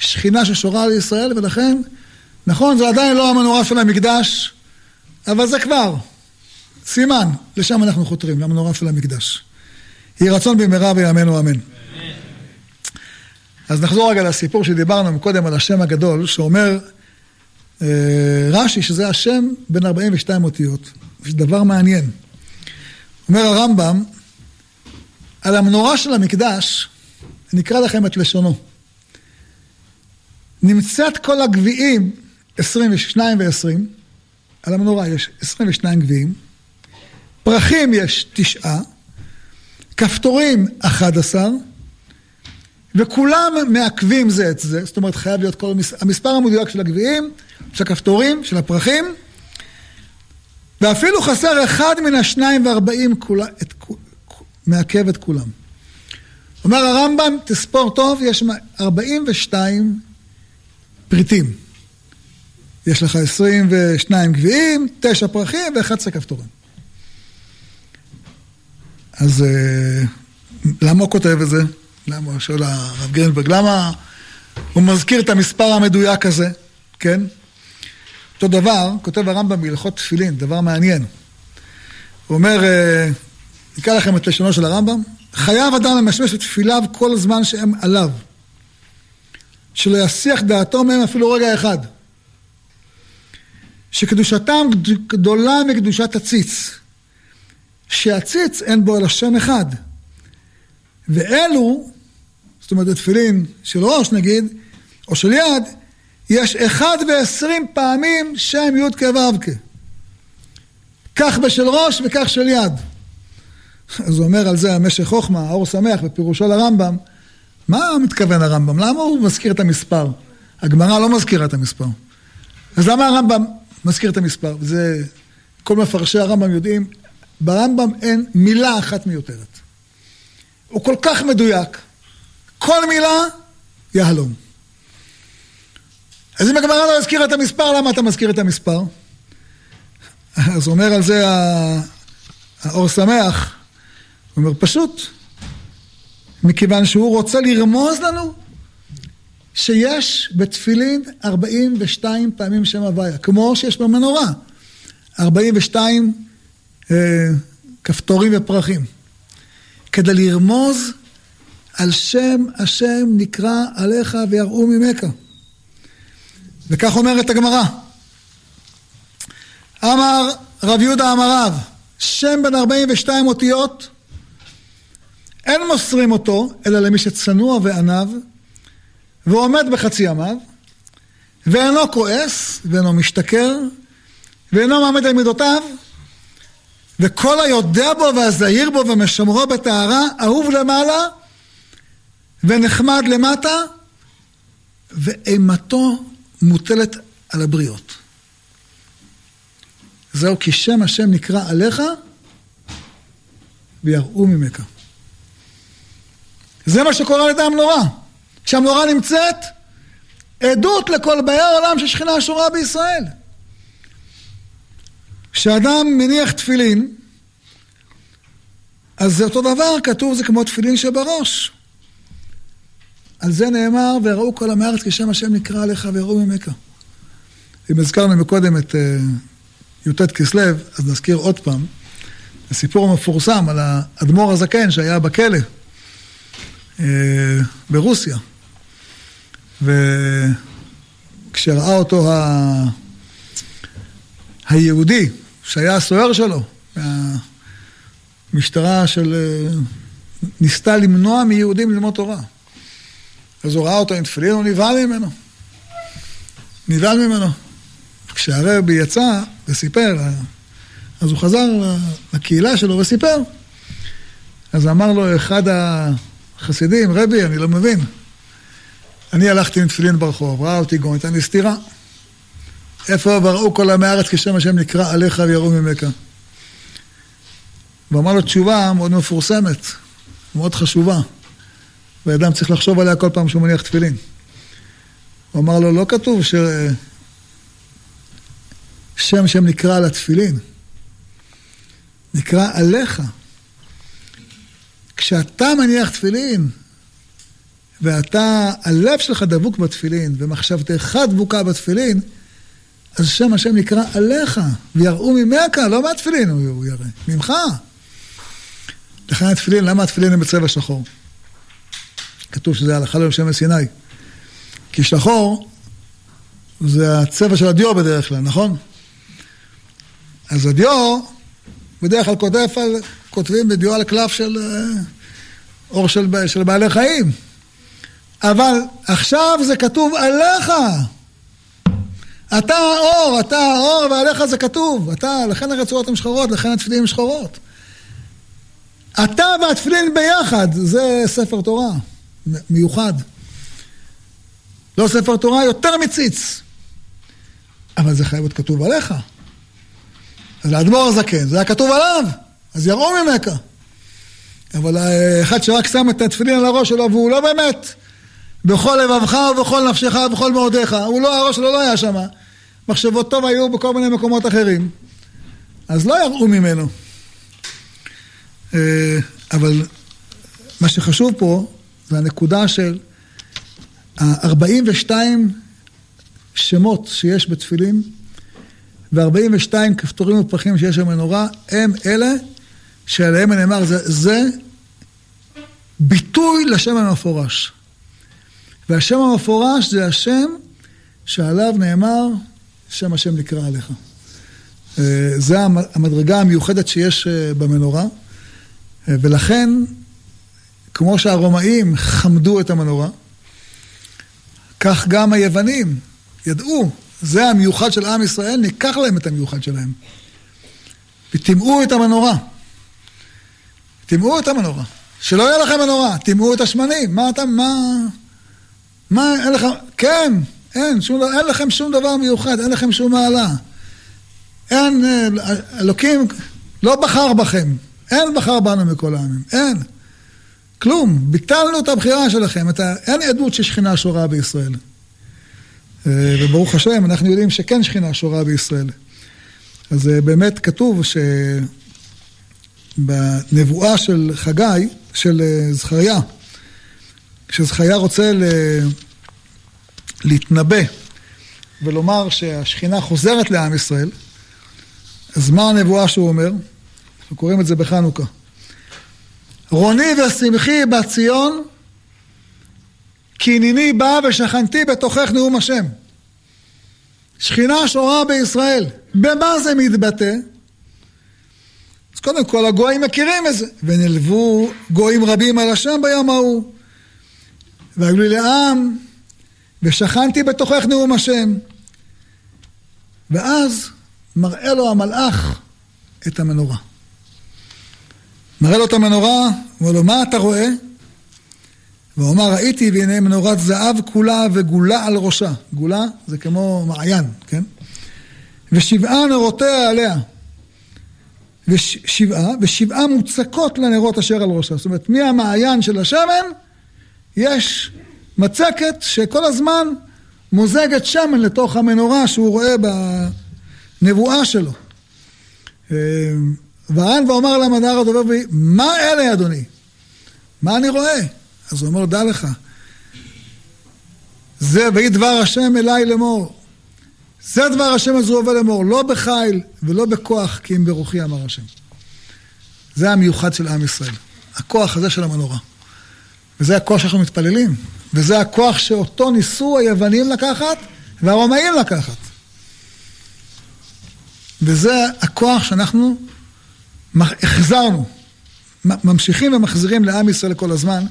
השכינה ששורה על ישראל, ולכן, נכון, זה עדיין לא המנורה של המקדש, אבל זה כבר סימן, לשם אנחנו חותרים, למנורה של המקדש. יהי רצון במהרה בימינו אמן. אז נחזור רגע לסיפור שדיברנו קודם על השם הגדול, שאומר אה, רש"י שזה השם בין 42 אותיות. זה דבר מעניין. אומר הרמב"ם, על המנורה של המקדש, אני אקרא לכם את לשונו. נמצאת כל הגביעים, 22 ו-20, על המנורה יש 22 גביעים, פרחים יש תשעה, כפתורים 11, וכולם מעכבים זה את זה, זאת אומרת חייב להיות כל המספר, המספר המדויק של הגביעים, של הכפתורים, של הפרחים, ואפילו חסר אחד מן השניים וארבעים כולה, את, מעכב את כולם. אומר הרמב"ם, תספור טוב, יש 42 פריטים. יש לך 22 גביעים, 9 פרחים ו-11 כפתורים. אז אה, למה הוא כותב את זה? למה, שואל הרב גרינברג, למה הוא מזכיר את המספר המדויק הזה, כן? אותו דבר, כותב הרמב"ם בהלכות תפילין, דבר מעניין. הוא אומר, אה, נקרא לכם את לשונו של הרמב"ם, חייב אדם למשמש את תפיליו כל זמן שהם עליו, שלא יסיח דעתו מהם אפילו רגע אחד. שקדושתם גדולה מקדושת הציץ, שהציץ אין בו אלא שם אחד. ואלו, זאת אומרת התפילין של ראש נגיד, או של יד, יש אחד ועשרים פעמים שם י' כ' ו'. כך בשל ראש וכך של יד. אז הוא אומר על זה המשך חוכמה, האור שמח, בפירושו לרמב"ם, מה מתכוון הרמב"ם? למה הוא מזכיר את המספר? הגמרא לא מזכירה את המספר. אז למה הרמב"ם מזכיר את המספר? זה, כל מפרשי הרמב"ם יודעים, ברמב"ם אין מילה אחת מיותרת. הוא כל כך מדויק. כל מילה, יהלום. אז אם הגמרא לא הזכירה את המספר, למה אתה מזכיר את המספר? אז אומר על זה האור שמח, הוא אומר פשוט, מכיוון שהוא רוצה לרמוז לנו שיש בתפילין 42 פעמים שם הוויה, כמו שיש במנורה, 42 אה, כפתורים ופרחים, כדי לרמוז על שם השם נקרא עליך ויראו ממך. וכך אומרת הגמרא. אמר רב יהודה אמר רב, שם בן 42 אותיות, אין מוסרים אותו, אלא למי שצנוע ועניו, ועומד בחצי ימיו, ואינו כועס, ואינו משתכר, ואינו מעמד על מידותיו, וכל היודע בו והזהיר בו ומשמרו בטהרה, אהוב למעלה ונחמד למטה, ואימתו מוטלת על הבריות. זהו כי שם השם נקרא עליך ויראו ממך. זה מה שקורה על ידי המנורה. כשהמנורה נמצאת, עדות לכל באי העולם ששכינה שורה בישראל. כשאדם מניח תפילין, אז זה אותו דבר, כתוב זה כמו תפילין שבראש. על זה נאמר, וראו כל עמי הארץ כי שם השם נקרא עליך ויראו ממך. אם הזכרנו מקודם את אה, י"ט כסלו, אז נזכיר עוד פעם. הסיפור המפורסם על האדמו"ר הזקן שהיה בכלא אה, ברוסיה. וכשראה אותו ה... היהודי, שהיה הסוהר שלו, מהמשטרה של... אה, ניסתה למנוע מיהודים ללמוד תורה. אז הוא ראה אותו עם תפילין, הוא נבהל ממנו. נבהל ממנו. כשהרבי יצא וסיפר, אז הוא חזר לקהילה שלו וסיפר. אז אמר לו אחד החסידים, רבי, אני לא מבין. אני הלכתי עם תפילין ברחוב, ראה אותי גוי, נתן לי סטירה. איפה בראו כל עמי הארץ כשם השם נקרא עליך ויראו ממך. ואמר לו תשובה מאוד מפורסמת, מאוד חשובה. ואדם צריך לחשוב עליה כל פעם שהוא מניח תפילין. הוא אמר לו, לא כתוב ש... שם שם נקרא על התפילין, נקרא עליך. כשאתה מניח תפילין, ואתה, הלב שלך דבוק בתפילין, ומחשבתך דבוקה בתפילין, אז שם השם נקרא עליך, ויראו ממך, לא מהתפילין הוא יראה, ממך. לכן התפילין, למה התפילין הם בצבע שחור? כתוב שזה הלכה למשה מסיני. כי שחור זה הצבע של הדיו בדרך כלל, נכון? אז הדיו, בדרך כלל כותב על, כותבים בדיו על קלף של אה, אור של, של בעלי חיים. אבל עכשיו זה כתוב עליך. אתה האור, אתה האור, ועליך זה כתוב. אתה, לכן הרצועות הן שחורות, לכן התפילין הן שחורות. אתה והתפילין ביחד, זה ספר תורה. מיוחד. לא ספר תורה, יותר מציץ. אבל זה חייב להיות כתוב עליך. אז לאדמו"ר הזקן, זה היה כתוב עליו, אז יראו ממך. אבל אחד שרק שם את התפילין על הראש שלו, והוא לא באמת, בכל לבבך ובכל נפשך ובכל מאודיך, הוא לא, הראש שלו לא היה שם. מחשבות טוב היו בכל מיני מקומות אחרים. אז לא יראו ממנו. אה, אבל מה שחשוב פה, זה הנקודה של ה-42 שמות שיש בתפילין ו-42 כפתורים ופחים שיש במנורה, הם אלה שעליהם נאמר, זה, זה ביטוי לשם המפורש. והשם המפורש זה השם שעליו נאמר, שם השם נקרא עליך. אה, זה המדרגה המיוחדת שיש אה, במנורה, אה, ולכן כמו שהרומאים חמדו את המנורה, כך גם היוונים ידעו, זה המיוחד של עם ישראל, ניקח להם את המיוחד שלהם. וטימאו את המנורה. טימאו את המנורה. שלא יהיה לכם מנורה, טימאו את השמנים. מה אתה, מה... מה, אין לך... כן, אין, שום, אין לכם שום דבר מיוחד, אין לכם שום מעלה. אין, אה, אלוקים לא בחר בכם. אין בחר בנו מכל העמים, אין. כלום, ביטלנו את הבחירה שלכם, את ה... אין עדות ששכינה שורה בישראל. אה, וברוך השם, אנחנו יודעים שכן שכינה שורה בישראל. אז באמת כתוב שבנבואה של חגי, של זכריה, כשזכריה רוצה ל... להתנבא ולומר שהשכינה חוזרת לעם ישראל, אז מה הנבואה שהוא אומר? אנחנו קוראים את זה בחנוכה. רוני ושמחי בציון, כי הנני בא ושכנתי בתוכך נאום השם. שכינה שורה בישראל. במה זה מתבטא? אז קודם כל הגויים מכירים את זה. ונלוו גויים רבים על השם ביום ההוא. והיו לי לעם, ושכנתי בתוכך נאום השם. ואז מראה לו המלאך את המנורה. מראה לו את המנורה, אומר לו, מה אתה רואה? והוא אמר, ראיתי והנה מנורת זהב כולה וגולה על ראשה. גולה זה כמו מעיין, כן? ושבעה נרותיה עליה. ושבעה, ושבעה מוצקות לנרות אשר על ראשה. זאת אומרת, מהמעיין של השמן יש מצקת שכל הזמן מוזגת שמן לתוך המנורה שהוא רואה בנבואה שלו. וען ואומר למדר הדובר, מה אלה אדוני? מה אני רואה? אז הוא אומר, דע לך, זה ויהי דבר השם אליי לאמור. זה דבר השם עזרו לאמור, לא בחיל ולא בכוח, כי אם ברוחי אמר השם. זה המיוחד של עם ישראל, הכוח הזה של המנורה. וזה הכוח שאנחנו מתפללים, וזה הכוח שאותו ניסו היוונים לקחת והרומאים לקחת. וזה הכוח שאנחנו החזרנו, ממשיכים ומחזירים לעם ישראל כל הזמן,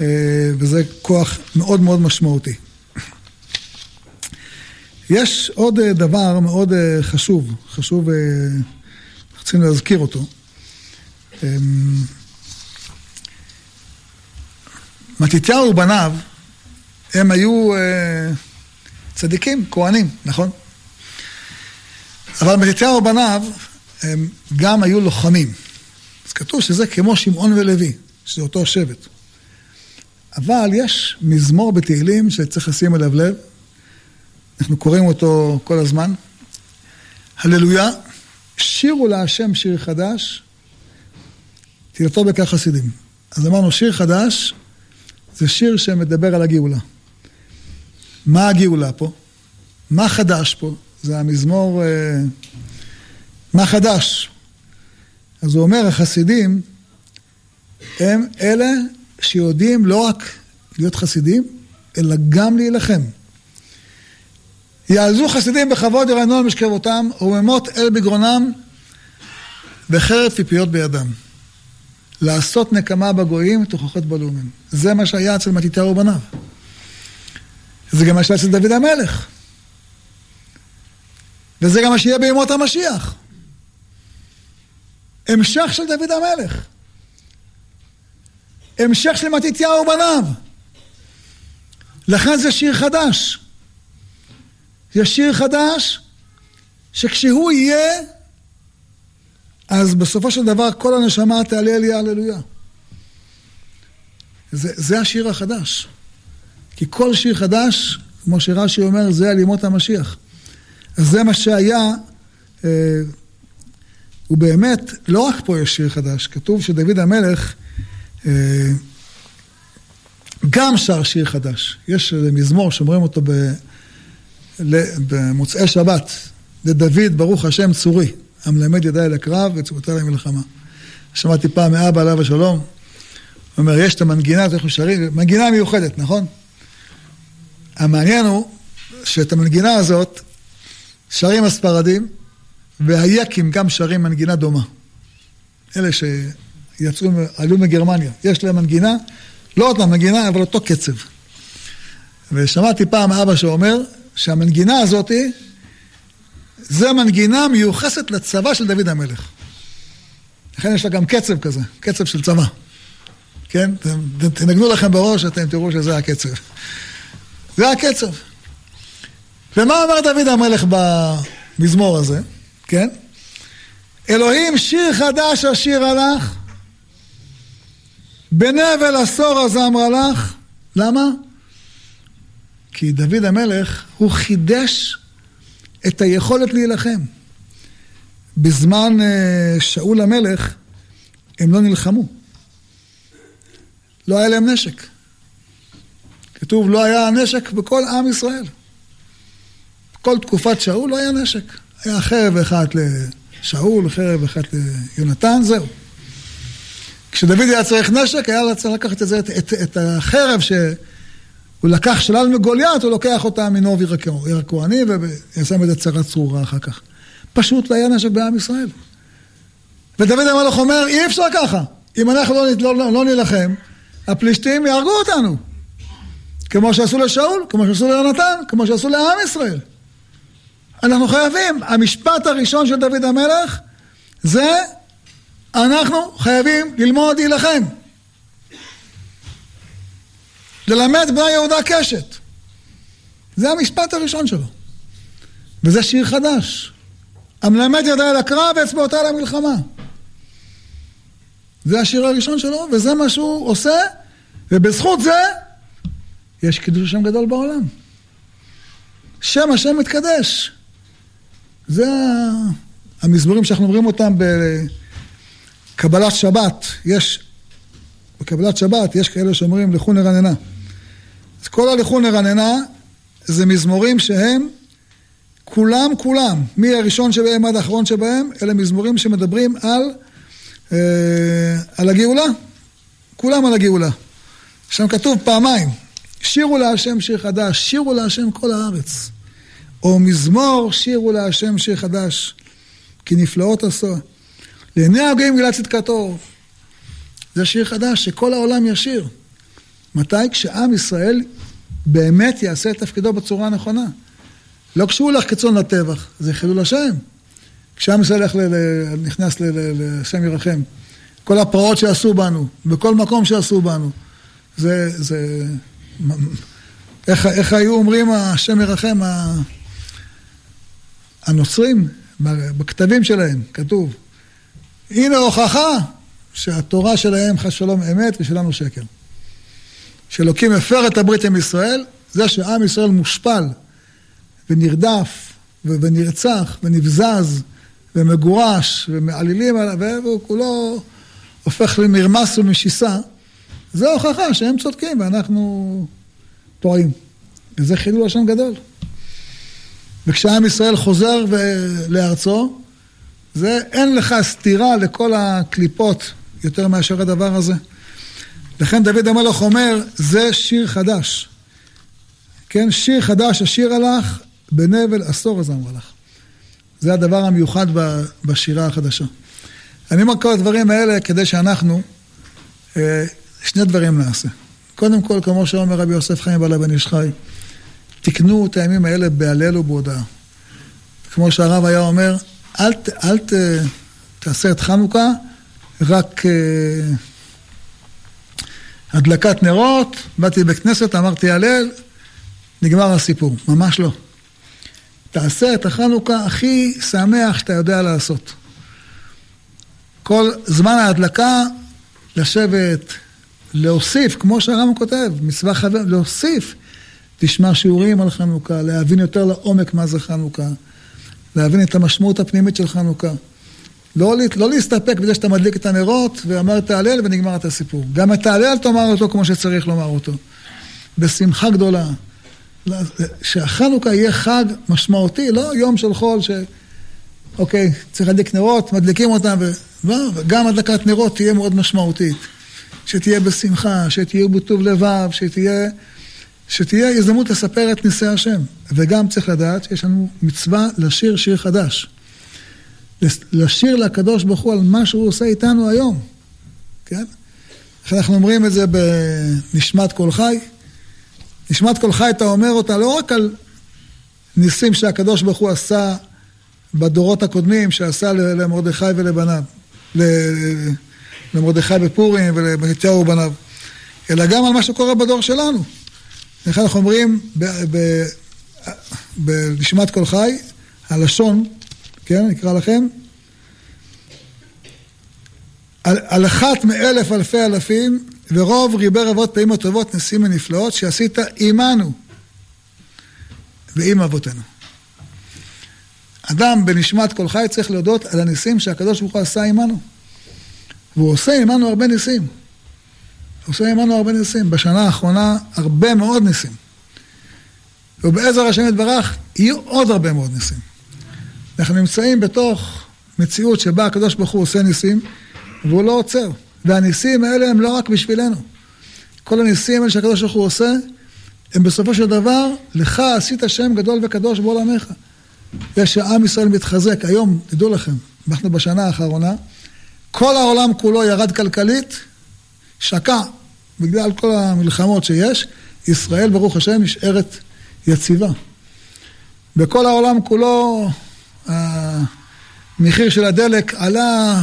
אה, וזה כוח מאוד מאוד משמעותי. יש עוד אה, דבר מאוד אה, חשוב, חשוב, אנחנו צריכים להזכיר אותו. מתתיהו ובניו, הם היו צדיקים, כהנים, נכון? אבל מתתיהו ובניו, הם גם היו לוחמים. אז כתוב שזה כמו שמעון ולוי, שזה אותו שבט. אבל יש מזמור בתהילים שצריך לשים אליו לב, אנחנו קוראים אותו כל הזמן. הללויה, שירו להשם שיר חדש, תהילתו בכך חסידים. אז אמרנו, שיר חדש זה שיר שמדבר על הגאולה. מה הגאולה פה? מה חדש פה? זה המזמור, אה, מה חדש? אז הוא אומר, החסידים הם אלה שיודעים לא רק להיות חסידים, אלא גם להילחם. יעזו חסידים בכבוד ירענו על משכבותם, רוממות אל בגרונם וחרב פיפיות בידם. לעשות נקמה בגויים, תוכחות בלומים. זה מה שהיה אצל מתיתיהו ובניו. זה גם מה שהיה אצל דוד המלך. וזה גם מה שיהיה בימות המשיח. המשך של דוד המלך. המשך של מתתיהו ובניו. לכן זה שיר חדש. זה שיר חדש שכשהוא יהיה, אז בסופו של דבר כל הנשמה תעלה לי הללויה. זה, זה השיר החדש. כי כל שיר חדש, כמו שרש"י אומר, זה על ימות המשיח. אז זה מה שהיה, אה, ובאמת, לא רק פה יש שיר חדש, כתוב שדוד המלך אה, גם שר שיר חדש. יש מזמור שאומרים אותו ב... במוצאי שבת, לדוד, ברוך השם צורי, המלמד ידיי לקרב וצורותיי למלחמה. שמעתי פעם מאבא עליו השלום, הוא אומר, יש את המנגינה, אנחנו שרים, מנגינה מיוחדת, נכון? המעניין הוא שאת המנגינה הזאת שרים הספרדים, והיקים גם שרים מנגינה דומה. אלה שיצאו, עלו מגרמניה. יש להם מנגינה, לא אותה מנגינה, אבל אותו קצב. ושמעתי פעם אבא שאומר שהמנגינה הזאתי, זה מנגינה מיוחסת לצבא של דוד המלך. לכן יש לה גם קצב כזה, קצב של צבא. כן? תנגנו לכם בראש, אתם תראו שזה הקצב. זה הקצב. ומה אומר דוד המלך במזמור הזה? כן? אלוהים שיר חדש השיר הלך, בנבל עשור הזמרה לך. למה? כי דוד המלך, הוא חידש את היכולת להילחם. בזמן אה, שאול המלך, הם לא נלחמו. לא היה להם נשק. כתוב, לא היה נשק בכל עם ישראל. כל תקופת שאול לא היה נשק. היה חרב אחת לשאול, חרב אחת ליונתן, זהו. כשדוד היה צריך נשק, היה צריך לקחת את זה, את, את, את החרב שהוא לקח שלל מגוליית, הוא לוקח אותה מנוב עיר הכהני וישם את זה צרה צרורה אחר כך. פשוט לא היה נשק בעם ישראל. ודוד המלך אומר, אי אפשר ככה. אם אנחנו לא, לא, לא, לא נילחם, הפלישתים יהרגו אותנו. כמו שעשו לשאול, כמו שעשו ליונתן, כמו שעשו לעם ישראל. אנחנו חייבים, המשפט הראשון של דוד המלך זה אנחנו חייבים ללמוד להילחם. ללמד בני יהודה קשת. זה המשפט הראשון שלו. וזה שיר חדש. המלמד ידע אל הקרב ואצבעותיי למלחמה. זה השיר הראשון שלו, וזה מה שהוא עושה, ובזכות זה יש קידוש השם גדול בעולם. שם השם מתקדש. זה המזמורים שאנחנו אומרים אותם בקבלת שבת. יש, בקבלת שבת יש כאלה שאומרים לכו נרננה. אז כל הלכו נרננה זה מזמורים שהם כולם כולם, מהראשון שבהם עד האחרון שבהם, אלה מזמורים שמדברים על, אה, על הגאולה. כולם על הגאולה. שם כתוב פעמיים, שירו להשם שיר חדש, שירו להשם כל הארץ. או מזמור שירו להשם שיר חדש, כי נפלאות עשו. לעיני הגויים גילה צדקתו. זה שיר חדש שכל העולם ישיר. מתי? כשעם ישראל באמת יעשה את תפקידו בצורה הנכונה. לא כשהוא הולך כצאן לטבח, זה חילול השם. כשעם ישראל הולך נכנס לשם ירחם. כל הפרעות שעשו בנו, בכל מקום שעשו בנו. זה, זה, איך, איך היו אומרים השם ירחם, הנוצרים, בכתבים שלהם, כתוב, הנה הוכחה שהתורה שלהם חס שלום אמת ושלנו שקר. שאלוקים הפר את הברית עם ישראל, זה שעם ישראל מושפל ונרדף ונרצח ונבזז ומגורש ומעלילים עליו, והוא כולו הופך למרמס ומשיסה, זה הוכחה שהם צודקים ואנחנו טועים. וזה חילול השם גדול. וכשעם ישראל חוזר לארצו, זה אין לך סתירה לכל הקליפות יותר מאשר הדבר הזה. לכן דוד המלך אומר, זה שיר חדש. כן, שיר חדש, השיר הלך בנבל עשור הזמר הלך. זה הדבר המיוחד בשירה החדשה. אני אומר כל הדברים האלה כדי שאנחנו, אה, שני דברים נעשה. קודם כל, כמו שאומר רבי יוסף חיים בעלה בן איש חי, תקנו את הימים האלה בהלל ובהודעה. כמו שהרב היה אומר, אל, אל ת, תעשה את חנוכה רק uh, הדלקת נרות, באתי לבית כנסת, אמרתי הלל, נגמר הסיפור. ממש לא. תעשה את החנוכה הכי שמח שאתה יודע לעשות. כל זמן ההדלקה, לשבת, להוסיף, כמו שהרמב"ם כותב, מצווה חבר, להוסיף. תשמע שיעורים על חנוכה, להבין יותר לעומק מה זה חנוכה, להבין את המשמעות הפנימית של חנוכה. לא, לא להסתפק בזה שאתה מדליק את הנרות ואמר את ההלל ונגמר את הסיפור. גם את ההלל תאמר אותו כמו שצריך לומר אותו. בשמחה גדולה. שהחנוכה יהיה חג משמעותי, לא יום של חול ש... אוקיי, צריך להדליק נרות, מדליקים אותם, ו... לא, וגם הדלקת נרות תהיה מאוד משמעותית. שתהיה בשמחה, שתהיה בטוב לבב, שתהיה, שתהיה הזדמנות לספר את ניסי השם. וגם צריך לדעת שיש לנו מצווה לשיר שיר חדש. לשיר לקדוש ברוך הוא על מה שהוא עושה איתנו היום, כן? איך אנחנו אומרים את זה בנשמת כל חי. נשמת כל חי, אתה אומר אותה לא רק על ניסים שהקדוש ברוך הוא עשה בדורות הקודמים, שעשה למרדכי ולבניו, למרדכי בפורים ולמתיהו ובניו, אלא גם על מה שקורה בדור שלנו. איך אנחנו אומרים בנשמת כל חי, הלשון, כן, נקרא לכם, על, על אחת מאלף אלפי אלפים, ורוב ריבי רבות פעמים הטובות, ניסים ונפלאות, שעשית עמנו ועם אבותינו. אדם בנשמת כל חי צריך להודות על הניסים שהקדוש ברוך הוא עשה עמנו. והוא עושה עמנו הרבה ניסים. הוא עושה עמנו הרבה ניסים. בשנה האחרונה הרבה מאוד ניסים. ובעזר השם יתברך יהיו עוד הרבה מאוד ניסים. אנחנו נמצאים בתוך מציאות שבה הקדוש ברוך הוא עושה ניסים, והוא לא עוצר. והניסים האלה הם לא רק בשבילנו. כל הניסים האלה שהקדוש ברוך הוא עושה, הם בסופו של דבר, לך עשית שם גדול וקדוש בעולמך. יש שעם ישראל מתחזק. היום, תדעו לכם, אנחנו בשנה האחרונה, כל העולם כולו ירד כלכלית, שקע, בגלל כל המלחמות שיש, ישראל, ברוך השם, נשארת יציבה. בכל העולם כולו המחיר של הדלק עלה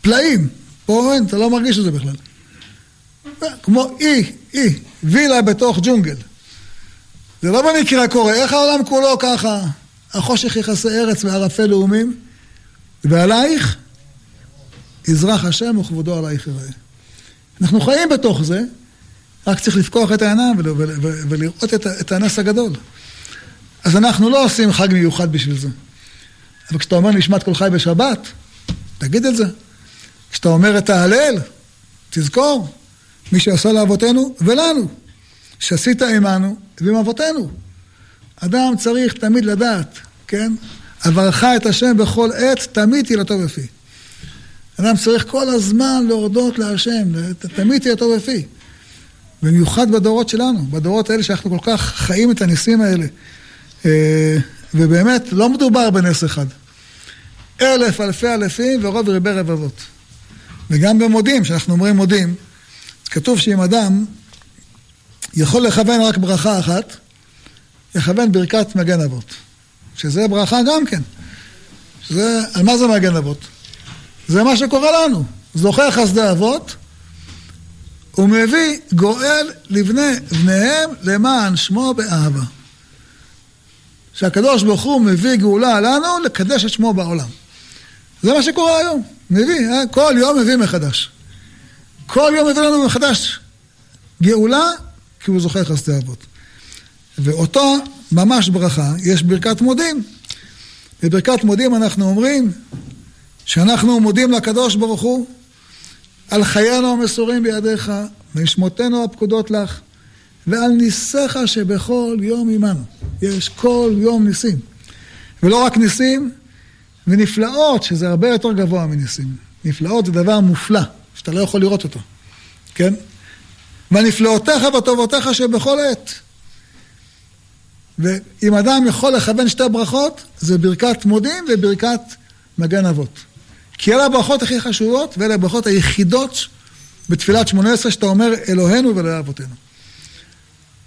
פלאים. פה אין, אתה לא מרגיש את זה בכלל. כמו אי, אי, וילה בתוך ג'ונגל. זה לא במקרה קורה, איך העולם כולו ככה? החושך יכסה ארץ וערפל לאומים, ועלייך יזרח השם וכבודו עלייך יראה. אנחנו חיים בתוך זה, רק צריך לפקוח את העיניים ולראות את הנס הגדול. אז אנחנו לא עושים חג מיוחד בשביל זה. אבל כשאתה אומר נשמת כל חי בשבת, תגיד את זה. כשאתה אומר את ההלל, תזכור, מי שעשה לאבותינו ולנו, שעשית עמנו ועם אבותינו. אדם צריך תמיד לדעת, כן? אברך את השם בכל עת, תמיד תהילתו בפי. אדם צריך כל הזמן להודות להשם, תמיד תהילתו בפי. במיוחד בדורות שלנו, בדורות האלה שאנחנו כל כך חיים את הניסים האלה. ובאמת, לא מדובר בנס אחד. אלף אלפי אלפים ורוב ריבי רבבות. וגם במודים, כשאנחנו אומרים מודים, כתוב שאם אדם יכול לכוון רק ברכה אחת, יכוון ברכת מגן אבות. שזה ברכה גם כן. שזה, על מה זה מגן אבות? זה מה שקורה לנו. זוכר חסדי אבות, ומביא גואל לבני בניהם למען שמו באהבה. שהקדוש ברוך הוא מביא גאולה לנו לקדש את שמו בעולם. זה מה שקורה היום. מביא, אה? כל יום מביא מחדש. כל יום מביא לנו מחדש גאולה, כי הוא זוכר חסדי אבות. ואותו ממש ברכה, יש ברכת מודים. בברכת מודים אנחנו אומרים שאנחנו מודים לקדוש ברוך הוא על חיינו המסורים בידיך, ונשמותינו הפקודות לך, ועל ניסיך שבכל יום עמנו. יש כל יום ניסים. ולא רק ניסים, ונפלאות, שזה הרבה יותר גבוה מניסים. נפלאות זה דבר מופלא, שאתה לא יכול לראות אותו, כן? והנפלאותיך וטובותיך שבכל עת. ואם אדם יכול לכוון שתי ברכות, זה ברכת מודים וברכת מגן אבות. כי אלה הברכות הכי חשובות, ואלה הברכות היחידות בתפילת שמונה עשרה שאתה אומר אלוהינו ואלוהי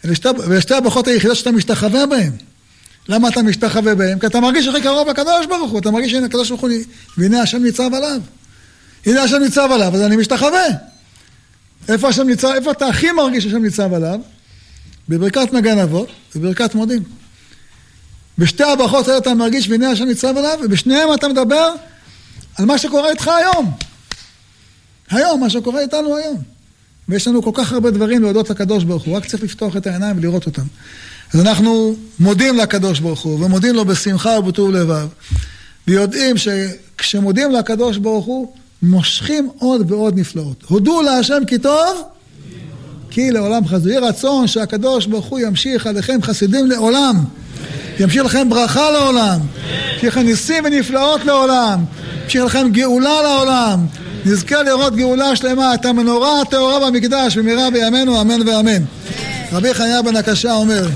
אלה שתי הברכות היחידות שאתה משתחווה בהן. למה אתה משתחווה בהם? כי אתה מרגיש הכי קרוב לקדוש ברוך הוא, אתה מרגיש שהנה הקדוש ברוך הוא, והנה השם ניצב עליו. הנה השם ניצב עליו, אז אני משתחווה. איפה השם ניצב, איפה אתה הכי מרגיש שהשם ניצב עליו? בברכת מגן אבות ובברכת מודים. בשתי הברכות האלה אתה מרגיש והנה השם ניצב עליו, ובשניהם אתה מדבר על מה שקורה איתך היום. היום, מה שקורה איתנו היום. ויש לנו כל כך הרבה דברים להודות לקדוש ברוך הוא, רק צריך לפתוח את העיניים ולראות אותם. אז אנחנו מודים לקדוש ברוך הוא, ומודים לו בשמחה ובטוב לבב, ויודעים שכשמודים לקדוש ברוך הוא, מושכים עוד ועוד נפלאות. הודו להשם כי טוב, כי לעולם חסדו. יהי רצון שהקדוש ברוך הוא ימשיך עליכם חסידים לעולם. ימשיך לכם ברכה לעולם. ימשיך לכם ניסים ונפלאות לעולם. ימשיך לכם גאולה לעולם. נזכה לראות גאולה שלמה, את המנורה הטהורה במקדש במהרה בימינו, אמן ואמן. רבי חניה בן הקשה אומר